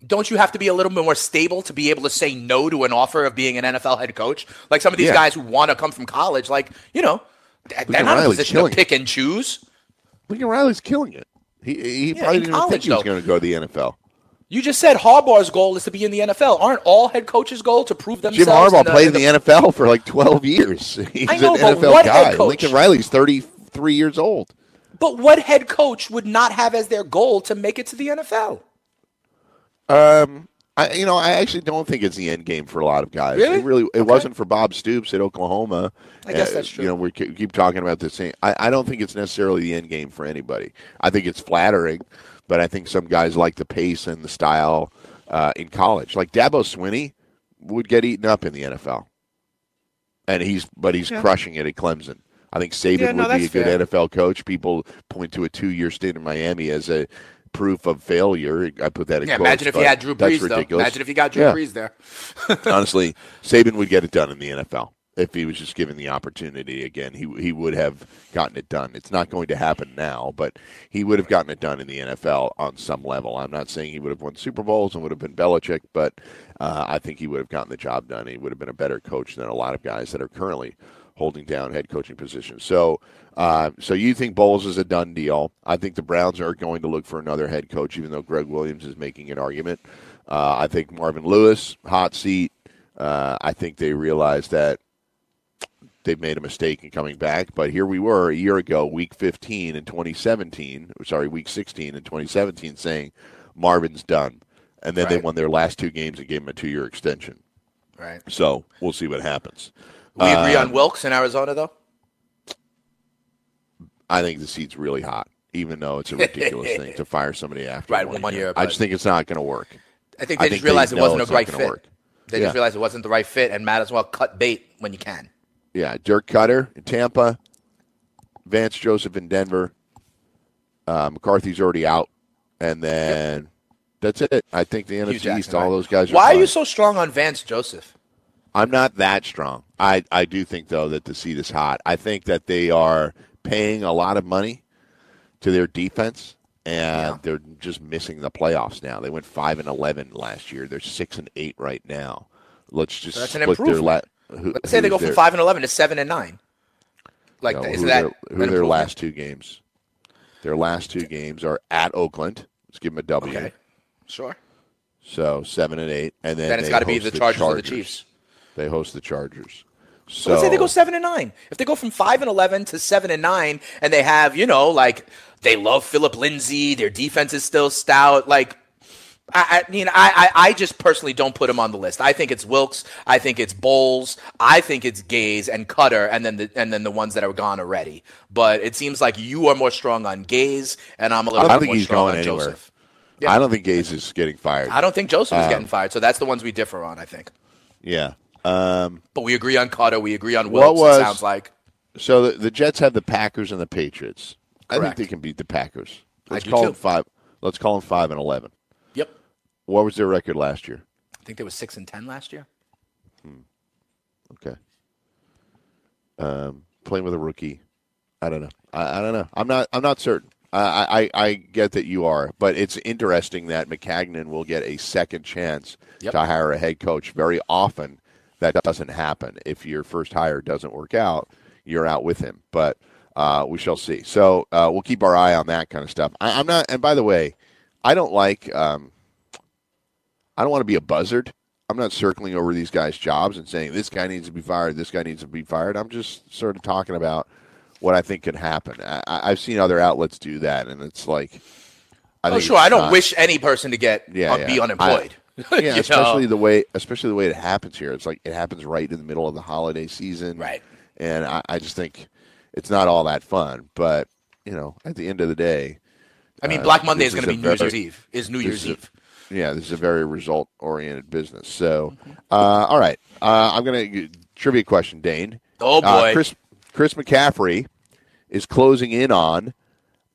[SPEAKER 5] don't you have to be a little bit more stable to be able to say no to an offer of being an NFL head coach? Like some of these
[SPEAKER 4] Yeah.
[SPEAKER 5] guys who want to come from college, like you know, they're
[SPEAKER 4] Lincoln
[SPEAKER 5] not in a position to
[SPEAKER 4] killing it.
[SPEAKER 5] pick and choose.
[SPEAKER 4] Lincoln Riley's killing it. He he
[SPEAKER 5] Yeah,
[SPEAKER 4] probably didn't even think he was going to go to the NFL.
[SPEAKER 5] You just said Harbaugh's goal is to be in the NFL. Aren't all head coaches' goal to prove themselves? Jim?
[SPEAKER 4] Harbaugh
[SPEAKER 5] in the-
[SPEAKER 4] played
[SPEAKER 5] in
[SPEAKER 4] in the NFL for like 12 years. He's
[SPEAKER 5] I know,
[SPEAKER 4] an
[SPEAKER 5] but
[SPEAKER 4] NFL
[SPEAKER 5] what head
[SPEAKER 4] guy.
[SPEAKER 5] coach?
[SPEAKER 4] Lincoln Riley's 33 years old.
[SPEAKER 5] But what head coach would not have as their goal to make it to the NFL?
[SPEAKER 4] Um, I you know I actually don't think it's the end game for a lot of guys.
[SPEAKER 5] Really?
[SPEAKER 4] It really it wasn't for Bob Stoops at Oklahoma.
[SPEAKER 5] I guess
[SPEAKER 4] Uh,
[SPEAKER 5] that's true.
[SPEAKER 4] You know we keep talking about the same. I, I don't think it's necessarily the end game for anybody. I think it's flattering, but I think some guys like the pace and the style uh, in college. Like Dabo Swinney would get eaten up in the NFL, and he's but he's
[SPEAKER 5] Yeah.
[SPEAKER 4] crushing it at Clemson. I think Saban
[SPEAKER 5] Yeah, no,
[SPEAKER 4] would be a
[SPEAKER 5] that's
[SPEAKER 4] good. NFL coach. People point to a two-year stint in Miami as a proof of failure. I put that in
[SPEAKER 5] Yeah,
[SPEAKER 4] quotes,
[SPEAKER 5] imagine if you had Drew
[SPEAKER 4] that's
[SPEAKER 5] Brees, though. Imagine if you got Drew
[SPEAKER 4] Yeah.
[SPEAKER 5] Brees there.
[SPEAKER 4] Honestly, Saban would get it done in the NFL if he was just given the opportunity again. He he would have gotten it done. It's not going to happen now, but he would have gotten it done in the NFL on some level. I'm not saying he would have won Super Bowls and would have been Belichick, but uh, I think he would have gotten the job done. He would have been a better coach than a lot of guys that are currently holding down head coaching positions. So, uh, so you think Bowles is a done deal? I think the Browns are going to look for another head coach, even though Gregg Williams is making an argument. Uh, I think Marvin Lewis, hot seat. Uh, I think they realize that they've made a mistake in coming back. But here we were a year ago, week 15 in 2017, sorry, week 16 in 2017, saying Marvin's done. And then they won their last two games and gave him a two year extension.
[SPEAKER 5] Right.
[SPEAKER 4] So we'll see what happens.
[SPEAKER 5] We agree
[SPEAKER 4] Uh,
[SPEAKER 5] on Wilks in Arizona, though.
[SPEAKER 4] I think the seat's really hot, even though it's a ridiculous thing to fire somebody after
[SPEAKER 5] Right,
[SPEAKER 4] one
[SPEAKER 5] one
[SPEAKER 4] year.
[SPEAKER 5] year,
[SPEAKER 4] I just think it's not going to work.
[SPEAKER 5] I think
[SPEAKER 4] I
[SPEAKER 5] they
[SPEAKER 4] think
[SPEAKER 5] just realized
[SPEAKER 4] they
[SPEAKER 5] it wasn't
[SPEAKER 4] know
[SPEAKER 5] a
[SPEAKER 4] it's not
[SPEAKER 5] right fit.
[SPEAKER 4] work.
[SPEAKER 5] They
[SPEAKER 4] Yeah.
[SPEAKER 5] just realized it wasn't the right fit, and might as well cut bait when you can.
[SPEAKER 4] Yeah, Dirk Koetter in Tampa, Vance Joseph in Denver. Uh, McCarthy's already out, and then that's it. I think the
[SPEAKER 5] Hue
[SPEAKER 4] NFC East,
[SPEAKER 5] Jackson,
[SPEAKER 4] all
[SPEAKER 5] right.
[SPEAKER 4] those guys. Are
[SPEAKER 5] Why are you so strong on Vance Joseph?
[SPEAKER 4] I'm not that strong. I I do think though that the seat is hot. I think that they are paying a lot of money to their defense, and they're just missing the playoffs now. They went five and eleven last year. They're six and eight right now. Let's just
[SPEAKER 5] So that's an
[SPEAKER 4] split their la-
[SPEAKER 5] improvement.
[SPEAKER 4] Who-
[SPEAKER 5] Let's say they go from
[SPEAKER 4] their-
[SPEAKER 5] five and eleven to seven and nine. Like,
[SPEAKER 4] No,
[SPEAKER 5] is
[SPEAKER 4] who
[SPEAKER 5] that
[SPEAKER 4] their, who their last two games? Their last two games are at Oakland. Let's give them a W.
[SPEAKER 5] Okay, sure.
[SPEAKER 4] So seven and eight, and then
[SPEAKER 5] Then it's got to be
[SPEAKER 4] host
[SPEAKER 5] the Chargers or the Chiefs.
[SPEAKER 4] They host the Chargers.
[SPEAKER 5] So
[SPEAKER 4] So
[SPEAKER 5] let's say they go seven and nine. If they go from five and eleven to seven and nine, and they have, you know, like they love Philip Lindsay, their defense is still stout. Like, I, I mean, I, I, I just personally don't put them on the list. I think it's Wilks. I think it's Bowles. I think it's Gase and Koetter, and then the and then the ones that are gone already. But it seems like you are more strong on Gase, and I'm a little
[SPEAKER 4] don't
[SPEAKER 5] bit
[SPEAKER 4] think
[SPEAKER 5] more
[SPEAKER 4] he's
[SPEAKER 5] strong
[SPEAKER 4] going
[SPEAKER 5] on
[SPEAKER 4] anywhere.
[SPEAKER 5] Joseph. Yeah.
[SPEAKER 4] I don't think Gase is getting fired.
[SPEAKER 5] I don't think Joseph is
[SPEAKER 4] Um,
[SPEAKER 5] getting fired. So that's the ones we differ on. I think.
[SPEAKER 4] Yeah. Um,
[SPEAKER 5] But we agree on Koetter. We agree on Wilks.
[SPEAKER 4] was-
[SPEAKER 5] it sounds like.
[SPEAKER 4] so the, the Jets have the Packers and the Patriots. I think they can beat the Packers.
[SPEAKER 5] I
[SPEAKER 4] Let's
[SPEAKER 5] do
[SPEAKER 4] call
[SPEAKER 5] too.
[SPEAKER 4] them five. Let's call them five and eleven. What was their record last year?
[SPEAKER 5] I think they were six and ten last year.
[SPEAKER 4] Okay. Um, playing with a rookie. I don't know. I, I don't know. I'm not. I'm not certain. I, I I get that you are, but it's interesting that Maccagnan will get a second chance
[SPEAKER 5] Yep.
[SPEAKER 4] to hire a head coach. Very often, that doesn't happen. If your first hire doesn't work out, you're out with him. But uh, we shall see. So uh, we'll keep our eye on that kind of stuff. I, I'm not. And by the way, I don't like. Um, I don't want to be a buzzard. I'm not circling over these guys' jobs and saying this guy needs to be fired, this guy needs to be fired. I'm just sort of talking about what I think could happen. I, I've seen other outlets do that, and it's like, I
[SPEAKER 5] oh, sure. I don't
[SPEAKER 4] not-
[SPEAKER 5] wish any person to get
[SPEAKER 4] Yeah,
[SPEAKER 5] uh,
[SPEAKER 4] yeah.
[SPEAKER 5] be unemployed.
[SPEAKER 4] I- yeah, especially
[SPEAKER 5] know?
[SPEAKER 4] the way, especially the way it happens here. It's like it happens right in the middle of the holiday season,
[SPEAKER 5] Right.
[SPEAKER 4] And I, I just think it's not all that fun. But you know, at the end of the day,
[SPEAKER 5] I mean,
[SPEAKER 4] uh,
[SPEAKER 5] Black Monday is going to be New Year's Eve. Is New Year's
[SPEAKER 4] is
[SPEAKER 5] Eve.
[SPEAKER 4] Yeah, this is a very result oriented business. So, uh, all right, uh, I'm going to trivia question, Dane.
[SPEAKER 5] Oh,
[SPEAKER 4] Uh,
[SPEAKER 5] boy.
[SPEAKER 4] Chris Chris McCaffrey is closing in on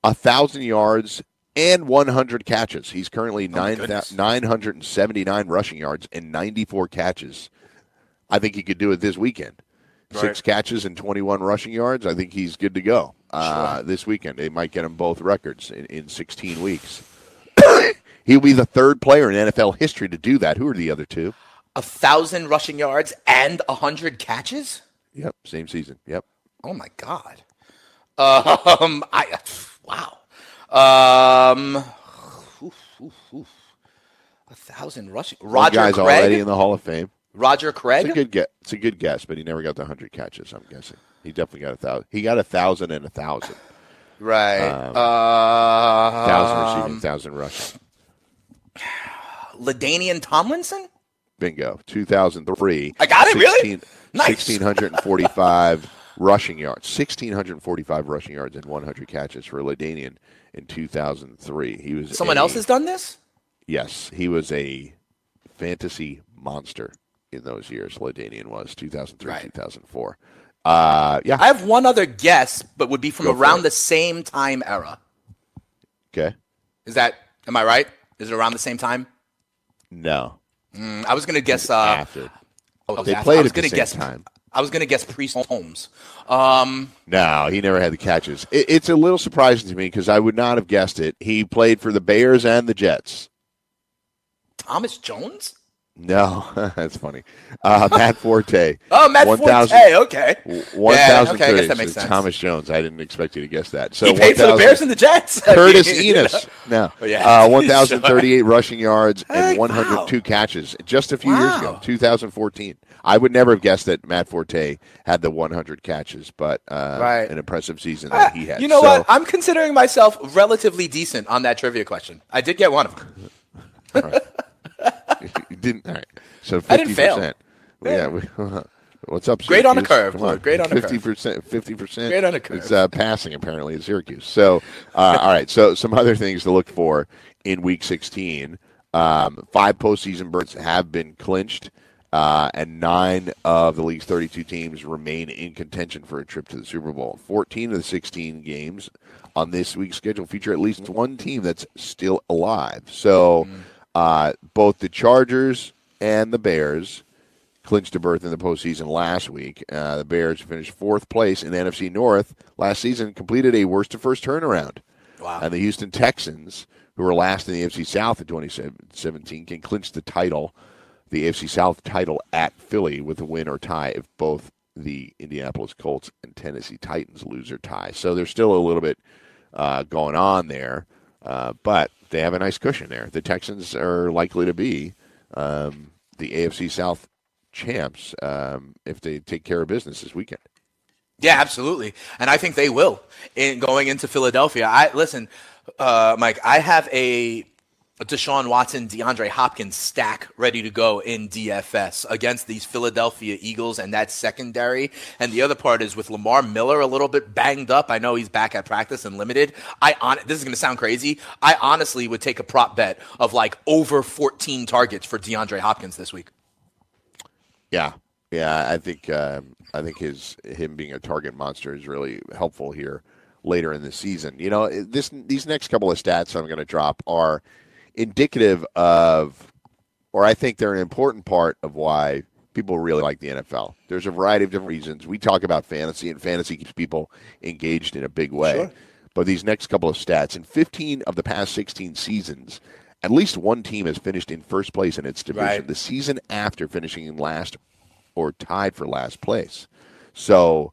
[SPEAKER 4] a thousand yards and 100 catches. He's currently nine
[SPEAKER 5] Oh, goodness.
[SPEAKER 4] 979 rushing yards and 94 catches. I think he could do it this weekend. Six
[SPEAKER 5] Right.
[SPEAKER 4] catches and 21 rushing yards. I think he's good to go uh, this weekend. They might get him both records in, in 16 weeks. He'll be the third player in NFL history to do that. Who are the other two?
[SPEAKER 5] A thousand rushing yards and a hundred catches.
[SPEAKER 4] Yep, same season. Yep.
[SPEAKER 5] Oh my god. Um, I wow. Um, oof, oof, oof. a thousand rushing.
[SPEAKER 4] One
[SPEAKER 5] Roger
[SPEAKER 4] guy's
[SPEAKER 5] Craig.
[SPEAKER 4] already in the Hall of Fame.
[SPEAKER 5] Roger
[SPEAKER 4] It's
[SPEAKER 5] Craig.
[SPEAKER 4] a good guess. It's a good guess, but he never got the hundred catches. I'm guessing he definitely got a thousand. He got a thousand and a thousand.
[SPEAKER 5] Right.
[SPEAKER 4] Um,
[SPEAKER 5] uh,
[SPEAKER 4] Thousand receiving, thousand rushing.
[SPEAKER 5] LaDainian Tomlinson.
[SPEAKER 4] Bingo. 2003.
[SPEAKER 5] I got it, really? Nice.
[SPEAKER 4] 1,645 rushing yards. 1,645 rushing yards and 100 catches for LaDainian in 2003. He was
[SPEAKER 5] Someone
[SPEAKER 4] a-
[SPEAKER 5] else has done this.
[SPEAKER 4] Yes, he was a fantasy monster in those years. LaDainian was 2003,
[SPEAKER 5] Right.
[SPEAKER 4] 2004. Uh, yeah.
[SPEAKER 5] I have one other guess, but would be from
[SPEAKER 4] Go
[SPEAKER 5] around the same time era.
[SPEAKER 4] okay.
[SPEAKER 5] Is that? Am I right? Is it around the same time?
[SPEAKER 4] No.
[SPEAKER 5] Mm, I was gonna guess. Uh,
[SPEAKER 4] After.
[SPEAKER 5] oh,
[SPEAKER 4] They
[SPEAKER 5] after.
[SPEAKER 4] played
[SPEAKER 5] I was
[SPEAKER 4] at the same
[SPEAKER 5] guess.
[SPEAKER 4] time.
[SPEAKER 5] I was gonna guess Priest Holmes. Um,
[SPEAKER 4] No, he never had the catches. It, it's a little surprising to me because I would not have guessed it. He played for the Bears and the Jets.
[SPEAKER 5] Thomas Jones.
[SPEAKER 4] No, that's funny. Uh, Matt Forte.
[SPEAKER 5] Oh, Matt
[SPEAKER 4] 1,000
[SPEAKER 5] Forte. Okay.
[SPEAKER 4] One
[SPEAKER 5] Yeah,
[SPEAKER 4] thousand
[SPEAKER 5] okay, I guess
[SPEAKER 4] thirty.
[SPEAKER 5] that makes
[SPEAKER 4] So
[SPEAKER 5] sense.
[SPEAKER 4] Thomas Jones. I didn't expect you to guess that. So
[SPEAKER 5] he paid for the Bears and the Jets. I
[SPEAKER 4] Curtis
[SPEAKER 5] mean, you know.
[SPEAKER 4] Enis. No.
[SPEAKER 5] Oh, yeah.
[SPEAKER 4] Uh, 1,038 rushing yards and 102
[SPEAKER 5] wow.
[SPEAKER 4] catches just a few years ago, 2014. I would never have guessed that Matt Forte had the 100 catches, but uh,
[SPEAKER 5] Right.
[SPEAKER 4] an impressive season that he had.
[SPEAKER 5] You know
[SPEAKER 4] So-
[SPEAKER 5] what? I'm considering myself relatively decent on that trivia question. I did get one of them.
[SPEAKER 4] Didn't. All right. So 50%.
[SPEAKER 5] I didn't fail.
[SPEAKER 4] Yeah. we- what's up,
[SPEAKER 5] Great on a curve,
[SPEAKER 4] Come
[SPEAKER 5] Lloyd. Great on a curve.
[SPEAKER 4] 50%. 50%.
[SPEAKER 5] Great on a curve.
[SPEAKER 4] It's uh, passing, apparently, at Syracuse. So, uh, all right. So, some other things to look for in Week 16. Um, five postseason berths have been clinched, uh, and nine of the league's 32 teams remain in contention for a trip to the Super Bowl. 14 of the 16 games on this week's schedule feature at least one team that's still alive. So, uh, both the Chargers and the Bears clinched a berth in the postseason last week. Uh, the Bears finished fourth place in the NFC North last season, completed a worst to first turnaround.
[SPEAKER 5] Wow.
[SPEAKER 4] And the Houston Texans, who were last in the AFC South in 2017, can clinch the title, the AFC South title at Philly with a win or tie if both the Indianapolis Colts and Tennessee Titans lose or tie. So there's still a little bit uh, going on there, uh, but they have a nice cushion there. The Texans are likely to be um, the AFC South champs um, if they take care of business this weekend.
[SPEAKER 5] Yeah, absolutely, and I think they will in going into Philadelphia. I listen, uh, Mike. I have a Deshaun Watson, DeAndre Hopkins stack ready to go in DFS against these Philadelphia Eagles and that secondary. And the other part is with Lamar Miller a little bit banged up. I know he's back at practice and limited. I on this is going to sound crazy. I honestly would take a prop bet of like over 14 targets for DeAndre Hopkins this week.
[SPEAKER 4] Yeah, yeah. I think um, I think his him being a target monster is really helpful here later in the season. You know, this these next couple of stats I'm going to drop are indicative of, or I think they're an important part of why people really like the NFL. There's a variety of different reasons. We talk about fantasy, and fantasy keeps people engaged in a big way. But these next couple of stats in 15 of the past 16 seasons, at least one team has finished in first place in its division.
[SPEAKER 5] Right.
[SPEAKER 4] The season after finishing in last or tied for last place. So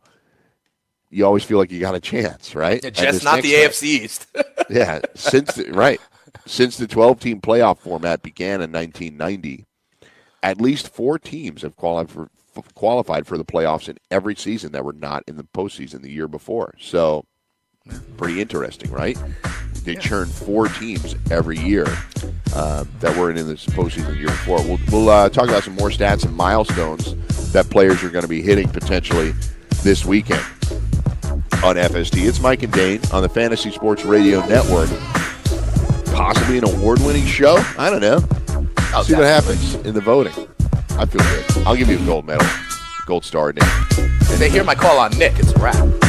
[SPEAKER 4] you always feel like you got a chance, right? And
[SPEAKER 5] Just not the
[SPEAKER 4] stat-
[SPEAKER 5] AFC East.
[SPEAKER 4] yeah, since the, right since the 12 team playoff format began in 1990, at least four teams have qualified for qualified for the playoffs in every season that were not in the postseason the year before. So, pretty interesting, right? They churn four teams every year uh, that weren't in the postseason the year before. We'll, we'll uh, talk about some more stats and milestones that players are going to be hitting potentially this weekend on FST. It's Mike and Dane on the Fantasy Sports Radio Network. Possibly an award-winning show. I don't know.
[SPEAKER 5] Oh,
[SPEAKER 4] See what happens in the voting. I feel good. I'll give you a gold medal, gold star, Nick.
[SPEAKER 5] If they hear my call on Nick, it's a wrap.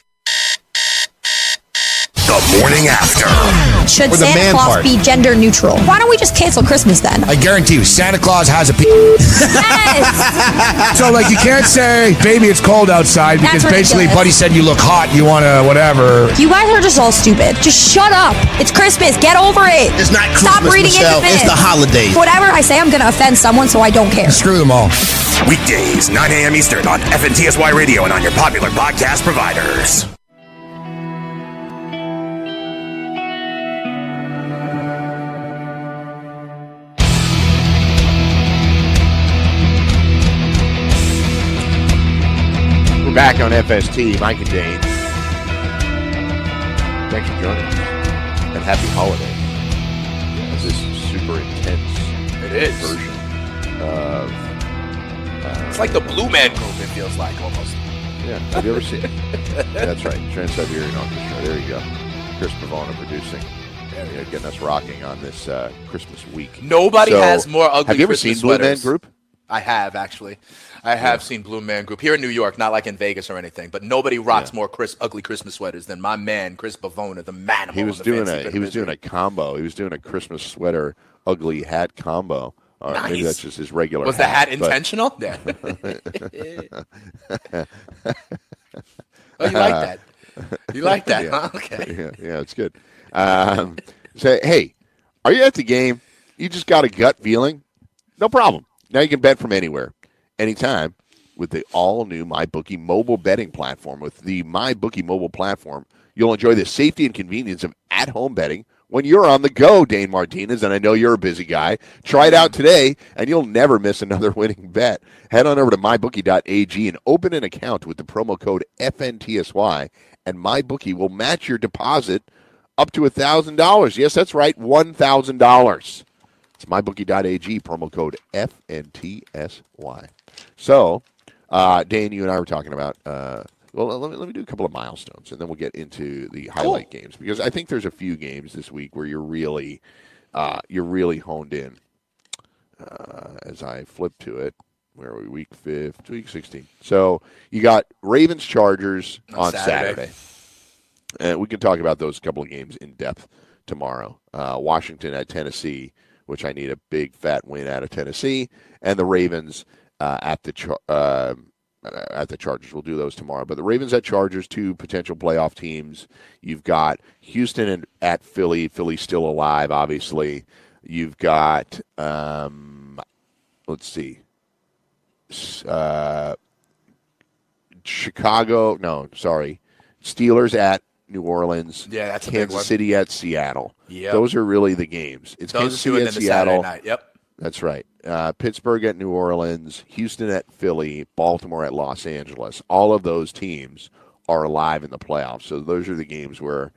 [SPEAKER 2] The morning after.
[SPEAKER 8] Should Santa Claus
[SPEAKER 9] part.
[SPEAKER 8] be gender neutral? Why don't we just cancel Christmas then?
[SPEAKER 9] I guarantee you, Santa Claus has a. Pe-
[SPEAKER 8] Yes!
[SPEAKER 9] so, like, you can't say, "Baby, it's cold outside," because
[SPEAKER 8] That's
[SPEAKER 9] basically,
[SPEAKER 8] ridiculous.
[SPEAKER 9] Buddy said you look hot. You want to whatever.
[SPEAKER 8] you guys are just all stupid. Just shut up. It's Christmas. Get over it.
[SPEAKER 10] It's not
[SPEAKER 8] Stop
[SPEAKER 10] Christmas,
[SPEAKER 8] reading
[SPEAKER 10] Michelle.
[SPEAKER 8] into
[SPEAKER 10] It's the holidays.
[SPEAKER 8] Whatever I say, I'm going to offend someone, so I don't care.
[SPEAKER 9] Screw them all.
[SPEAKER 2] Weekdays, 9 a.m. Eastern on FNTSY Radio and on your popular podcast providers.
[SPEAKER 4] Back on FST. Mike and Dane. Thanks for joining us. And happy holiday. This super intense
[SPEAKER 5] It is.
[SPEAKER 4] version of. Uh,
[SPEAKER 5] It's like the Blue Man Group. It feels like almost.
[SPEAKER 4] Yeah. Have you ever seen it? That's right. Trans Siberian Orchestra. There you go. Chris Pavona producing. Yeah, getting us rocking on this uh, Christmas week.
[SPEAKER 5] Nobody
[SPEAKER 4] So,
[SPEAKER 5] has more ugly.
[SPEAKER 4] Have you ever
[SPEAKER 5] Christmas
[SPEAKER 4] seen Blue Man
[SPEAKER 5] sweaters.
[SPEAKER 4] Group?
[SPEAKER 5] I have actually. I have seen Blue Man Group here in New York, not like in Vegas or anything. But nobody rocks more Chris ugly Christmas sweaters than my man Chris Bavona, the man.
[SPEAKER 4] He was doing a he was doing a combo. He was doing a Christmas sweater ugly hat combo. Or maybe that's just his regular.
[SPEAKER 5] Was the hat intentional? Yeah. oh, you like that? You like that?
[SPEAKER 4] yeah.
[SPEAKER 5] Huh? Okay.
[SPEAKER 4] Yeah, yeah, it's good. Um, say, hey, are you at the game? You just got a gut feeling? No problem. Now you can bet from anywhere, anytime, with the all-new MyBookie mobile betting platform. With the MyBookie mobile platform, you'll enjoy the safety and convenience of at-home betting when you're on the go, Dane Martinez. And I know you're a busy guy. Try it out today, and you'll never miss another winning bet. Head on over to mybookie.ag and open an account with the promo code FNTSY, and MyBookie will match your deposit up to $1,000. Yes, that's right, $1,000. It's mybookie.ag, promo code FNTSY. So, uh, Dan, you and I were talking about, uh, well, let me, let me do a couple of milestones, and then we'll get into the highlight games, because I think there's a few games this week where you're really, uh, you're really honed in. Uh, as I flip to it, where are we? Week fifth, week 16. So you got Ravens Chargers
[SPEAKER 5] On Saturday.
[SPEAKER 4] Saturday. And we can talk about those couple of games in depth tomorrow. Uh, Washington at Tennessee, which I need a big fat win out of Tennessee, and the Ravens uh, at the Char- uh, at the Chargers. We'll do those tomorrow. But the Ravens at Chargers, two potential playoff teams. You've got Houston and at Philly. Philly's still alive, obviously. You've got um, let's see, uh, Chicago. No, sorry, Steelers at New Orleans.
[SPEAKER 5] Yeah, that's a big
[SPEAKER 4] Kansas. City at Seattle.
[SPEAKER 5] Yep.
[SPEAKER 4] Those are really the games. It's
[SPEAKER 5] Those
[SPEAKER 4] Kansas City at
[SPEAKER 5] then the Saturday
[SPEAKER 4] Seattle.
[SPEAKER 5] night. Yep.
[SPEAKER 4] That's right. Uh, Pittsburgh at New Orleans, Houston at Philly, Baltimore at Los Angeles. All of those teams are alive in the playoffs. So those are the games where,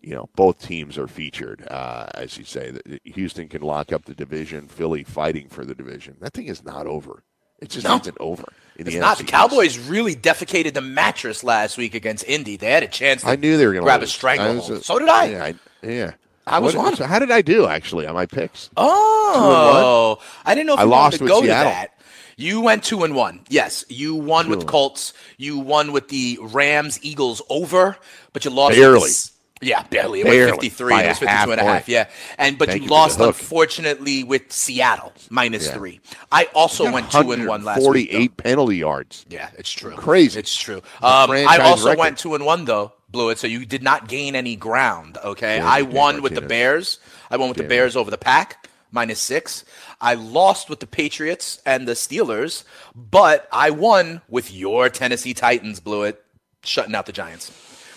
[SPEAKER 4] you know, both teams are featured. Uh, as you say, Houston can lock up the division. Philly fighting for the division. That thing is not over. It just
[SPEAKER 5] No.
[SPEAKER 4] isn't over.
[SPEAKER 5] It's
[SPEAKER 4] the
[SPEAKER 5] not. The Cowboys really defecated the mattress last week against Indy. They had a chance. To
[SPEAKER 4] I knew they were going to
[SPEAKER 5] grab
[SPEAKER 4] lose.
[SPEAKER 5] a stranglehold.
[SPEAKER 4] Uh,
[SPEAKER 5] so did I.
[SPEAKER 4] Yeah, I, yeah.
[SPEAKER 5] I was
[SPEAKER 4] What- how did I do actually on my picks?
[SPEAKER 5] Oh, I didn't know if
[SPEAKER 4] I
[SPEAKER 5] you
[SPEAKER 4] lost
[SPEAKER 5] to
[SPEAKER 4] with
[SPEAKER 5] go
[SPEAKER 4] Seattle.
[SPEAKER 5] to that. You went two and one. Yes, you won
[SPEAKER 4] Two
[SPEAKER 5] with. Colts. You won with the Rams Eagles over, but you lost
[SPEAKER 4] Barely.
[SPEAKER 5] s- yeah, barely. It
[SPEAKER 4] Barely.
[SPEAKER 5] went 53.
[SPEAKER 4] By
[SPEAKER 5] It was 52 and a
[SPEAKER 4] half point.
[SPEAKER 5] Yeah. And but
[SPEAKER 4] Thank
[SPEAKER 5] you lost unfortunately with Seattle minus
[SPEAKER 4] Yeah.
[SPEAKER 5] 3. I also went 2 and 1 last week.
[SPEAKER 4] 48 penalty yards.
[SPEAKER 5] Yeah, it's true.
[SPEAKER 4] Crazy.
[SPEAKER 5] It's true. Um, I also
[SPEAKER 4] record.
[SPEAKER 5] went two and one though, blew it. So you did not gain any ground. Okay,
[SPEAKER 4] Yeah,
[SPEAKER 5] I won with the Bears. I won with the Bears over the Pack minus six. I lost with the Patriots and the Steelers, but I won with your Tennessee Titans. Blew it, shutting out the Giants.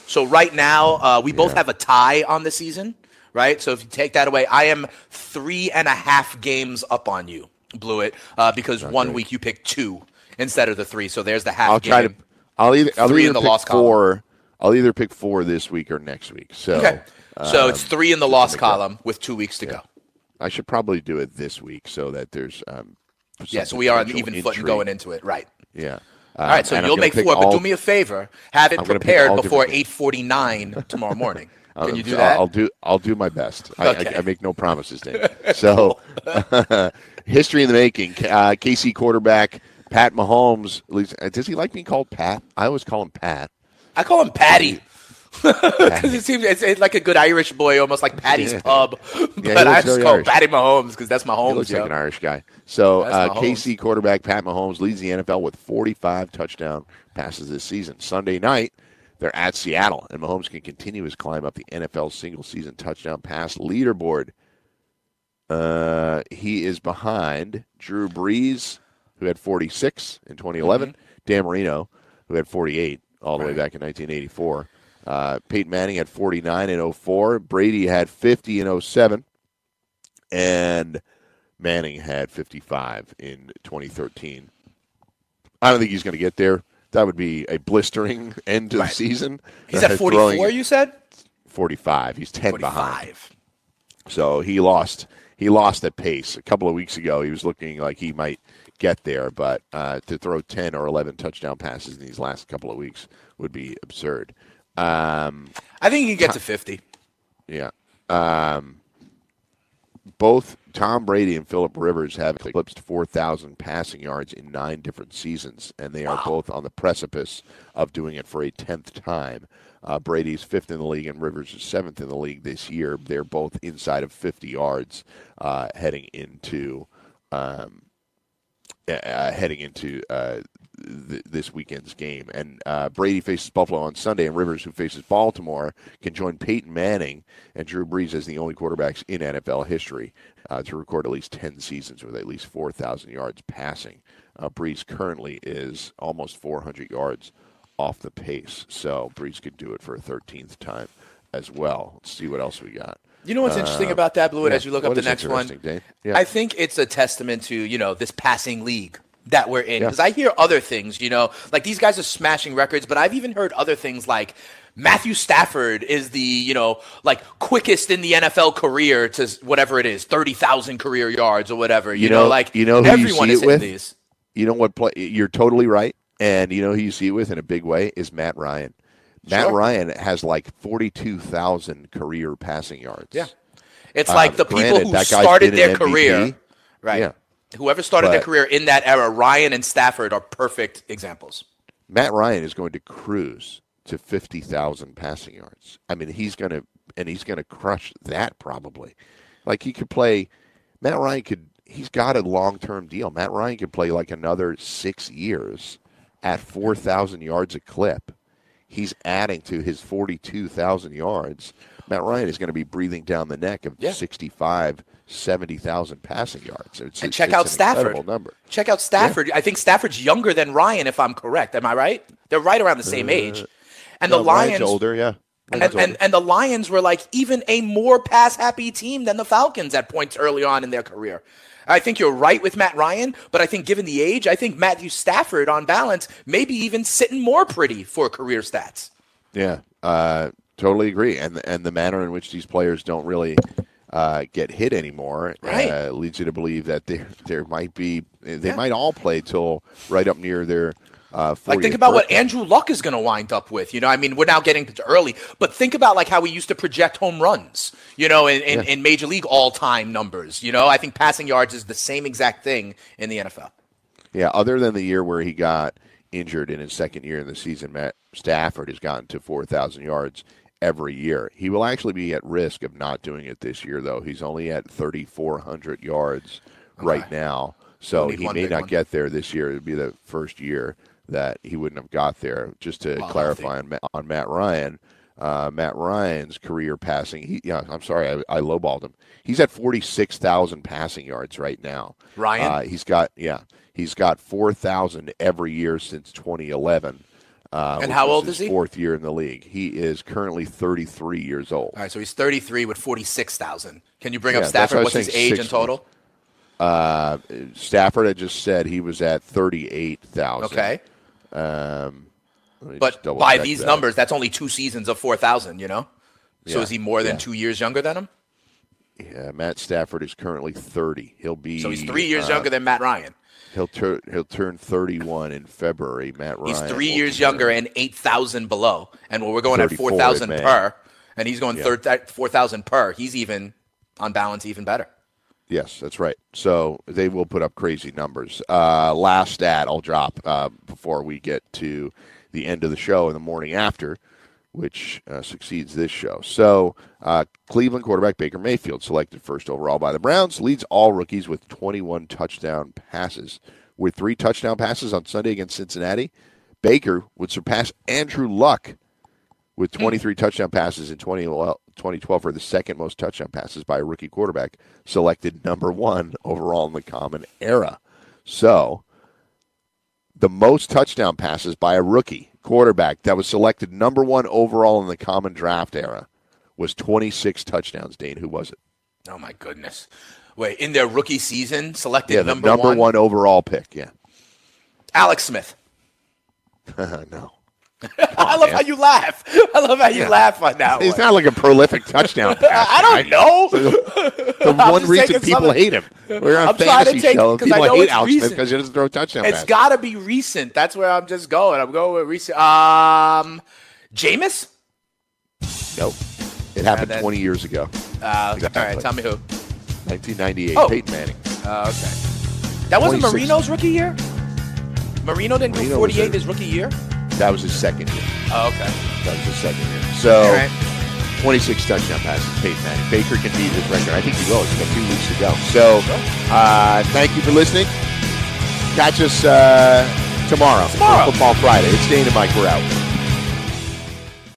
[SPEAKER 5] So right now, uh, we both have a tie on the season, right? So if you take that away, I am three and a half games up on you. Blew it uh, because one
[SPEAKER 4] great.
[SPEAKER 5] week you picked two instead of the three. So there's the half
[SPEAKER 4] I'll
[SPEAKER 5] game.
[SPEAKER 4] try to. I'll either. I'll
[SPEAKER 5] Three in the
[SPEAKER 4] pick
[SPEAKER 5] loss column.
[SPEAKER 4] I'll either pick four this week or next week. So,
[SPEAKER 5] Okay. So it's
[SPEAKER 4] um,
[SPEAKER 5] three in the loss column with two weeks to
[SPEAKER 4] Yeah.
[SPEAKER 5] go.
[SPEAKER 4] I should probably do it this week so that there's. Um,
[SPEAKER 5] Yeah, so we are on even foot and going into it. Right.
[SPEAKER 4] Yeah.
[SPEAKER 5] All right, so
[SPEAKER 4] Um, and I'm
[SPEAKER 5] you'll make four, but do me a favor. Have it
[SPEAKER 4] I'm
[SPEAKER 5] prepared before 8.49 tomorrow morning. Can
[SPEAKER 4] Um,
[SPEAKER 5] you do that?
[SPEAKER 4] I'll do. I'll do my best. I,
[SPEAKER 5] Okay.
[SPEAKER 4] I, I make no promises, Dave. So, history in the making. Uh, KC quarterback Pat Mahomes. uh, Does he like being called Pat? I always call him Pat.
[SPEAKER 5] I call him Patty. Because it seems it's, it's like a good Irish boy, almost like Patty's
[SPEAKER 4] Yeah.
[SPEAKER 5] Pub. But I just call
[SPEAKER 4] Irish.
[SPEAKER 5] him Patty Mahomes because that's my
[SPEAKER 4] He
[SPEAKER 5] home.
[SPEAKER 4] looks like an Irish guy. So uh, KC quarterback Pat Mahomes leads the NFL with 45 touchdown passes this season. Sunday night, they're at Seattle, and Mahomes can continue his climb up the NFL single season touchdown pass leaderboard. Uh, he is behind Drew Brees, who had 46 in 2011,
[SPEAKER 5] Mm-hmm.
[SPEAKER 4] Dan Marino, who had 48 all the way back in 1984. Uh, Peyton Manning had 49 in 04. Brady had 50 in 07. And Manning had 55 in 2013. I don't think he's going to get there. That would be a blistering end to
[SPEAKER 5] Right.
[SPEAKER 4] the season.
[SPEAKER 5] He's at
[SPEAKER 4] Uh,
[SPEAKER 5] 44, you said?
[SPEAKER 4] 45. He's 10 behind.
[SPEAKER 5] 45.
[SPEAKER 4] So he lost. He lost at pace a couple of weeks ago. He was looking like he might get there, but uh, to throw 10 or 11 touchdown passes in these last couple of weeks would be absurd. Um,
[SPEAKER 5] I think he can get to 50.
[SPEAKER 4] yeah. Um, both Tom Brady and Philip Rivers have eclipsed 4,000 passing yards in nine different seasons, and they are both on the precipice of doing it for a 10th time. Uh, Brady's fifth in the league and Rivers is seventh in the league this year. They're both inside of 50 yards uh, heading into um, uh, heading into uh, th- this weekend's game. And uh, Brady faces Buffalo on Sunday, and Rivers, who faces Baltimore, can join Peyton Manning and Drew Brees as the only quarterbacks in NFL history uh, to record at least 10 seasons with at least 4,000 yards passing. Uh, Brees currently is almost 400 yards off the pace, so Brees could do it for a 13th time as well. Let's see what else we got.
[SPEAKER 5] You know what's interesting
[SPEAKER 4] Uh,
[SPEAKER 5] about that, Blue?
[SPEAKER 4] yeah,
[SPEAKER 5] as you look up the next one.
[SPEAKER 4] Yeah.
[SPEAKER 5] I think it's a testament to you know this passing league that we're in.
[SPEAKER 4] Yeah.
[SPEAKER 5] Because I hear other things, you know, like these guys are smashing records, but I've even heard other things like Matthew Stafford is the you know like quickest in the NFL career to whatever it is, thirty thousand career yards or whatever. You, know, like
[SPEAKER 4] you know who
[SPEAKER 5] everyone
[SPEAKER 4] you
[SPEAKER 5] is
[SPEAKER 4] with.
[SPEAKER 5] these.
[SPEAKER 4] You know what play? You're totally right, and you know who you see it with in a big way is Matt Ryan. Matt
[SPEAKER 5] Sure.
[SPEAKER 4] Ryan has like 42,000 career passing yards.
[SPEAKER 5] Yeah. It's
[SPEAKER 4] Uh,
[SPEAKER 5] like the people who started their career, right?
[SPEAKER 4] Yeah.
[SPEAKER 5] Whoever started their career in that era, Ryan and Stafford are perfect examples.
[SPEAKER 4] Matt Ryan is going to cruise to 50,000 passing yards. I mean, he's going to, and he's going to crush that probably. Like he could play, Matt Ryan could, he's got a long term deal. Matt Ryan could play like another six years at 4,000 yards a clip. He's adding to his 42,000 yards. Matt Ryan is going to be breathing down the neck of
[SPEAKER 5] Yeah.
[SPEAKER 4] 65, 70,000 passing yards. It's,
[SPEAKER 5] And
[SPEAKER 4] it's-
[SPEAKER 5] check
[SPEAKER 4] it's
[SPEAKER 5] out Stafford.
[SPEAKER 4] number.
[SPEAKER 5] Check out Stafford. I think Stafford's younger than Ryan, if I'm correct. Am I right? They're right around the same age. And
[SPEAKER 4] Uh, No,
[SPEAKER 5] the
[SPEAKER 4] Ryan's older, yeah.
[SPEAKER 5] And,
[SPEAKER 4] Ryan's
[SPEAKER 5] and,
[SPEAKER 4] older.
[SPEAKER 5] and the Lions were like even a more pass happy team than the Falcons at points early on in their career. I think you're right with Matt Ryan, but I think given the age, I think Matthew Stafford on balance maybe even sitting more pretty for career stats.
[SPEAKER 4] Yeah, uh, totally agree. And and the manner in which these players don't really uh, get hit anymore
[SPEAKER 5] Right.
[SPEAKER 4] uh, leads you to believe that there there might be they
[SPEAKER 5] Yeah.
[SPEAKER 4] might all play till right up near their uh, 40th
[SPEAKER 5] Like think about what. Andrew Luck is going to wind up with. You know, I mean, we're now getting to early, but think about like how we used to project home runs. You know, in, in,
[SPEAKER 4] Yeah.
[SPEAKER 5] in major league all time numbers. You know, I think passing yards is the same exact thing in the NFL.
[SPEAKER 4] Yeah, other than the year where he got injured in his second year in the season, Matt Stafford has gotten to 4,000 yards every year. He will actually be at risk of not doing it this year, though. He's only at 3,400 yards right now, so he may not
[SPEAKER 5] one.
[SPEAKER 4] get there this year. It'd be the first year that he wouldn't have got there. Just to
[SPEAKER 5] Well,
[SPEAKER 4] clarify on, on Matt Ryan. Uh, Matt Ryan's career passing, he, yeah, I'm sorry, I, I lowballed him. He's at 46,000 passing yards right now.
[SPEAKER 5] Ryan?
[SPEAKER 4] Uh, he's got yeah, he's got four thousand every year since 2011. Uh,
[SPEAKER 5] And how old is he?
[SPEAKER 4] Fourth year in the league. He is currently 33 years old.
[SPEAKER 5] All right, so he's 33 with 46,000. Can you bring
[SPEAKER 4] Yeah,
[SPEAKER 5] up Stafford?
[SPEAKER 4] what
[SPEAKER 5] What's his age in total?
[SPEAKER 4] Uh, Stafford had just said he was at 38,000.
[SPEAKER 5] Okay.
[SPEAKER 4] Um,
[SPEAKER 5] But by these
[SPEAKER 4] that.
[SPEAKER 5] numbers, that's only two seasons of 4,000, you know? So
[SPEAKER 4] Yeah,
[SPEAKER 5] is he more than
[SPEAKER 4] yeah.
[SPEAKER 5] two years younger than him?
[SPEAKER 4] Yeah, Matt Stafford is currently 30. He'll be
[SPEAKER 5] So he's three years
[SPEAKER 4] uh,
[SPEAKER 5] younger than Matt Ryan.
[SPEAKER 4] He'll turn he'll turn 31 in February. Matt Ryan.
[SPEAKER 5] He's three years
[SPEAKER 4] turn-
[SPEAKER 5] younger and 8,000 below. And when we're going at 4,000 per, and he's going
[SPEAKER 4] Yeah.
[SPEAKER 5] third at 4,000 per, he's even, on balance, even better.
[SPEAKER 4] Yes, that's right. So they will put up crazy numbers. Uh, last stat I'll drop uh, before we get to the end of the show in the morning after, which uh, succeeds this show. So uh, Cleveland quarterback Baker Mayfield, selected first overall by the Browns, leads all rookies with 21 touchdown passes. With three touchdown passes on Sunday against Cincinnati, Baker would surpass Andrew Luck with hmm. 23 touchdown passes in 2012 for the second most touchdown passes by a rookie quarterback, selected number one overall in the common era. So, the most touchdown passes by a rookie quarterback that was selected number one overall in the common draft era was 26 touchdowns. Dane, who was it?
[SPEAKER 5] Oh, my goodness. Wait, in their rookie season, selected
[SPEAKER 4] Yeah, the
[SPEAKER 5] number,
[SPEAKER 4] number
[SPEAKER 5] one,
[SPEAKER 4] one overall pick. Yeah.
[SPEAKER 5] Alex Smith.
[SPEAKER 4] no.
[SPEAKER 5] I love how you laugh. I love how you
[SPEAKER 4] Yeah.
[SPEAKER 5] laugh on that
[SPEAKER 4] It's
[SPEAKER 5] one.
[SPEAKER 4] not like a prolific touchdown Pass,
[SPEAKER 5] I don't know.
[SPEAKER 4] The
[SPEAKER 5] I'm
[SPEAKER 4] one reason people
[SPEAKER 5] some-
[SPEAKER 4] hate him. We're on
[SPEAKER 5] I'm trying to
[SPEAKER 4] fantasy
[SPEAKER 5] take-
[SPEAKER 4] show. People
[SPEAKER 5] know
[SPEAKER 4] hate
[SPEAKER 5] it's
[SPEAKER 4] Smith because he doesn't throw touchdown
[SPEAKER 5] It's got to be recent. That's where I'm just going. I'm going with recent. Um, Jameis?
[SPEAKER 4] Nope. It happened
[SPEAKER 5] then-
[SPEAKER 4] 20 years ago.
[SPEAKER 5] Uh,
[SPEAKER 4] Exactly.
[SPEAKER 5] All right, tell me who.
[SPEAKER 4] 1998.
[SPEAKER 5] Oh.
[SPEAKER 4] Peyton Manning.
[SPEAKER 5] Uh, okay. That wasn't Marino's rookie year? Marino didn't
[SPEAKER 4] Marino
[SPEAKER 5] do 48 his rookie year?
[SPEAKER 4] That was his second year.
[SPEAKER 5] Oh, okay.
[SPEAKER 4] That was his second year. So,
[SPEAKER 5] right.
[SPEAKER 4] 26 touchdown passes, Peyton Manning. Baker can beat his record. I think he will. He's got two weeks to go. So, uh, thank you for listening. Catch us uh, tomorrow.
[SPEAKER 5] Tomorrow.
[SPEAKER 4] Football Friday. It's Dane and Mike. We're out.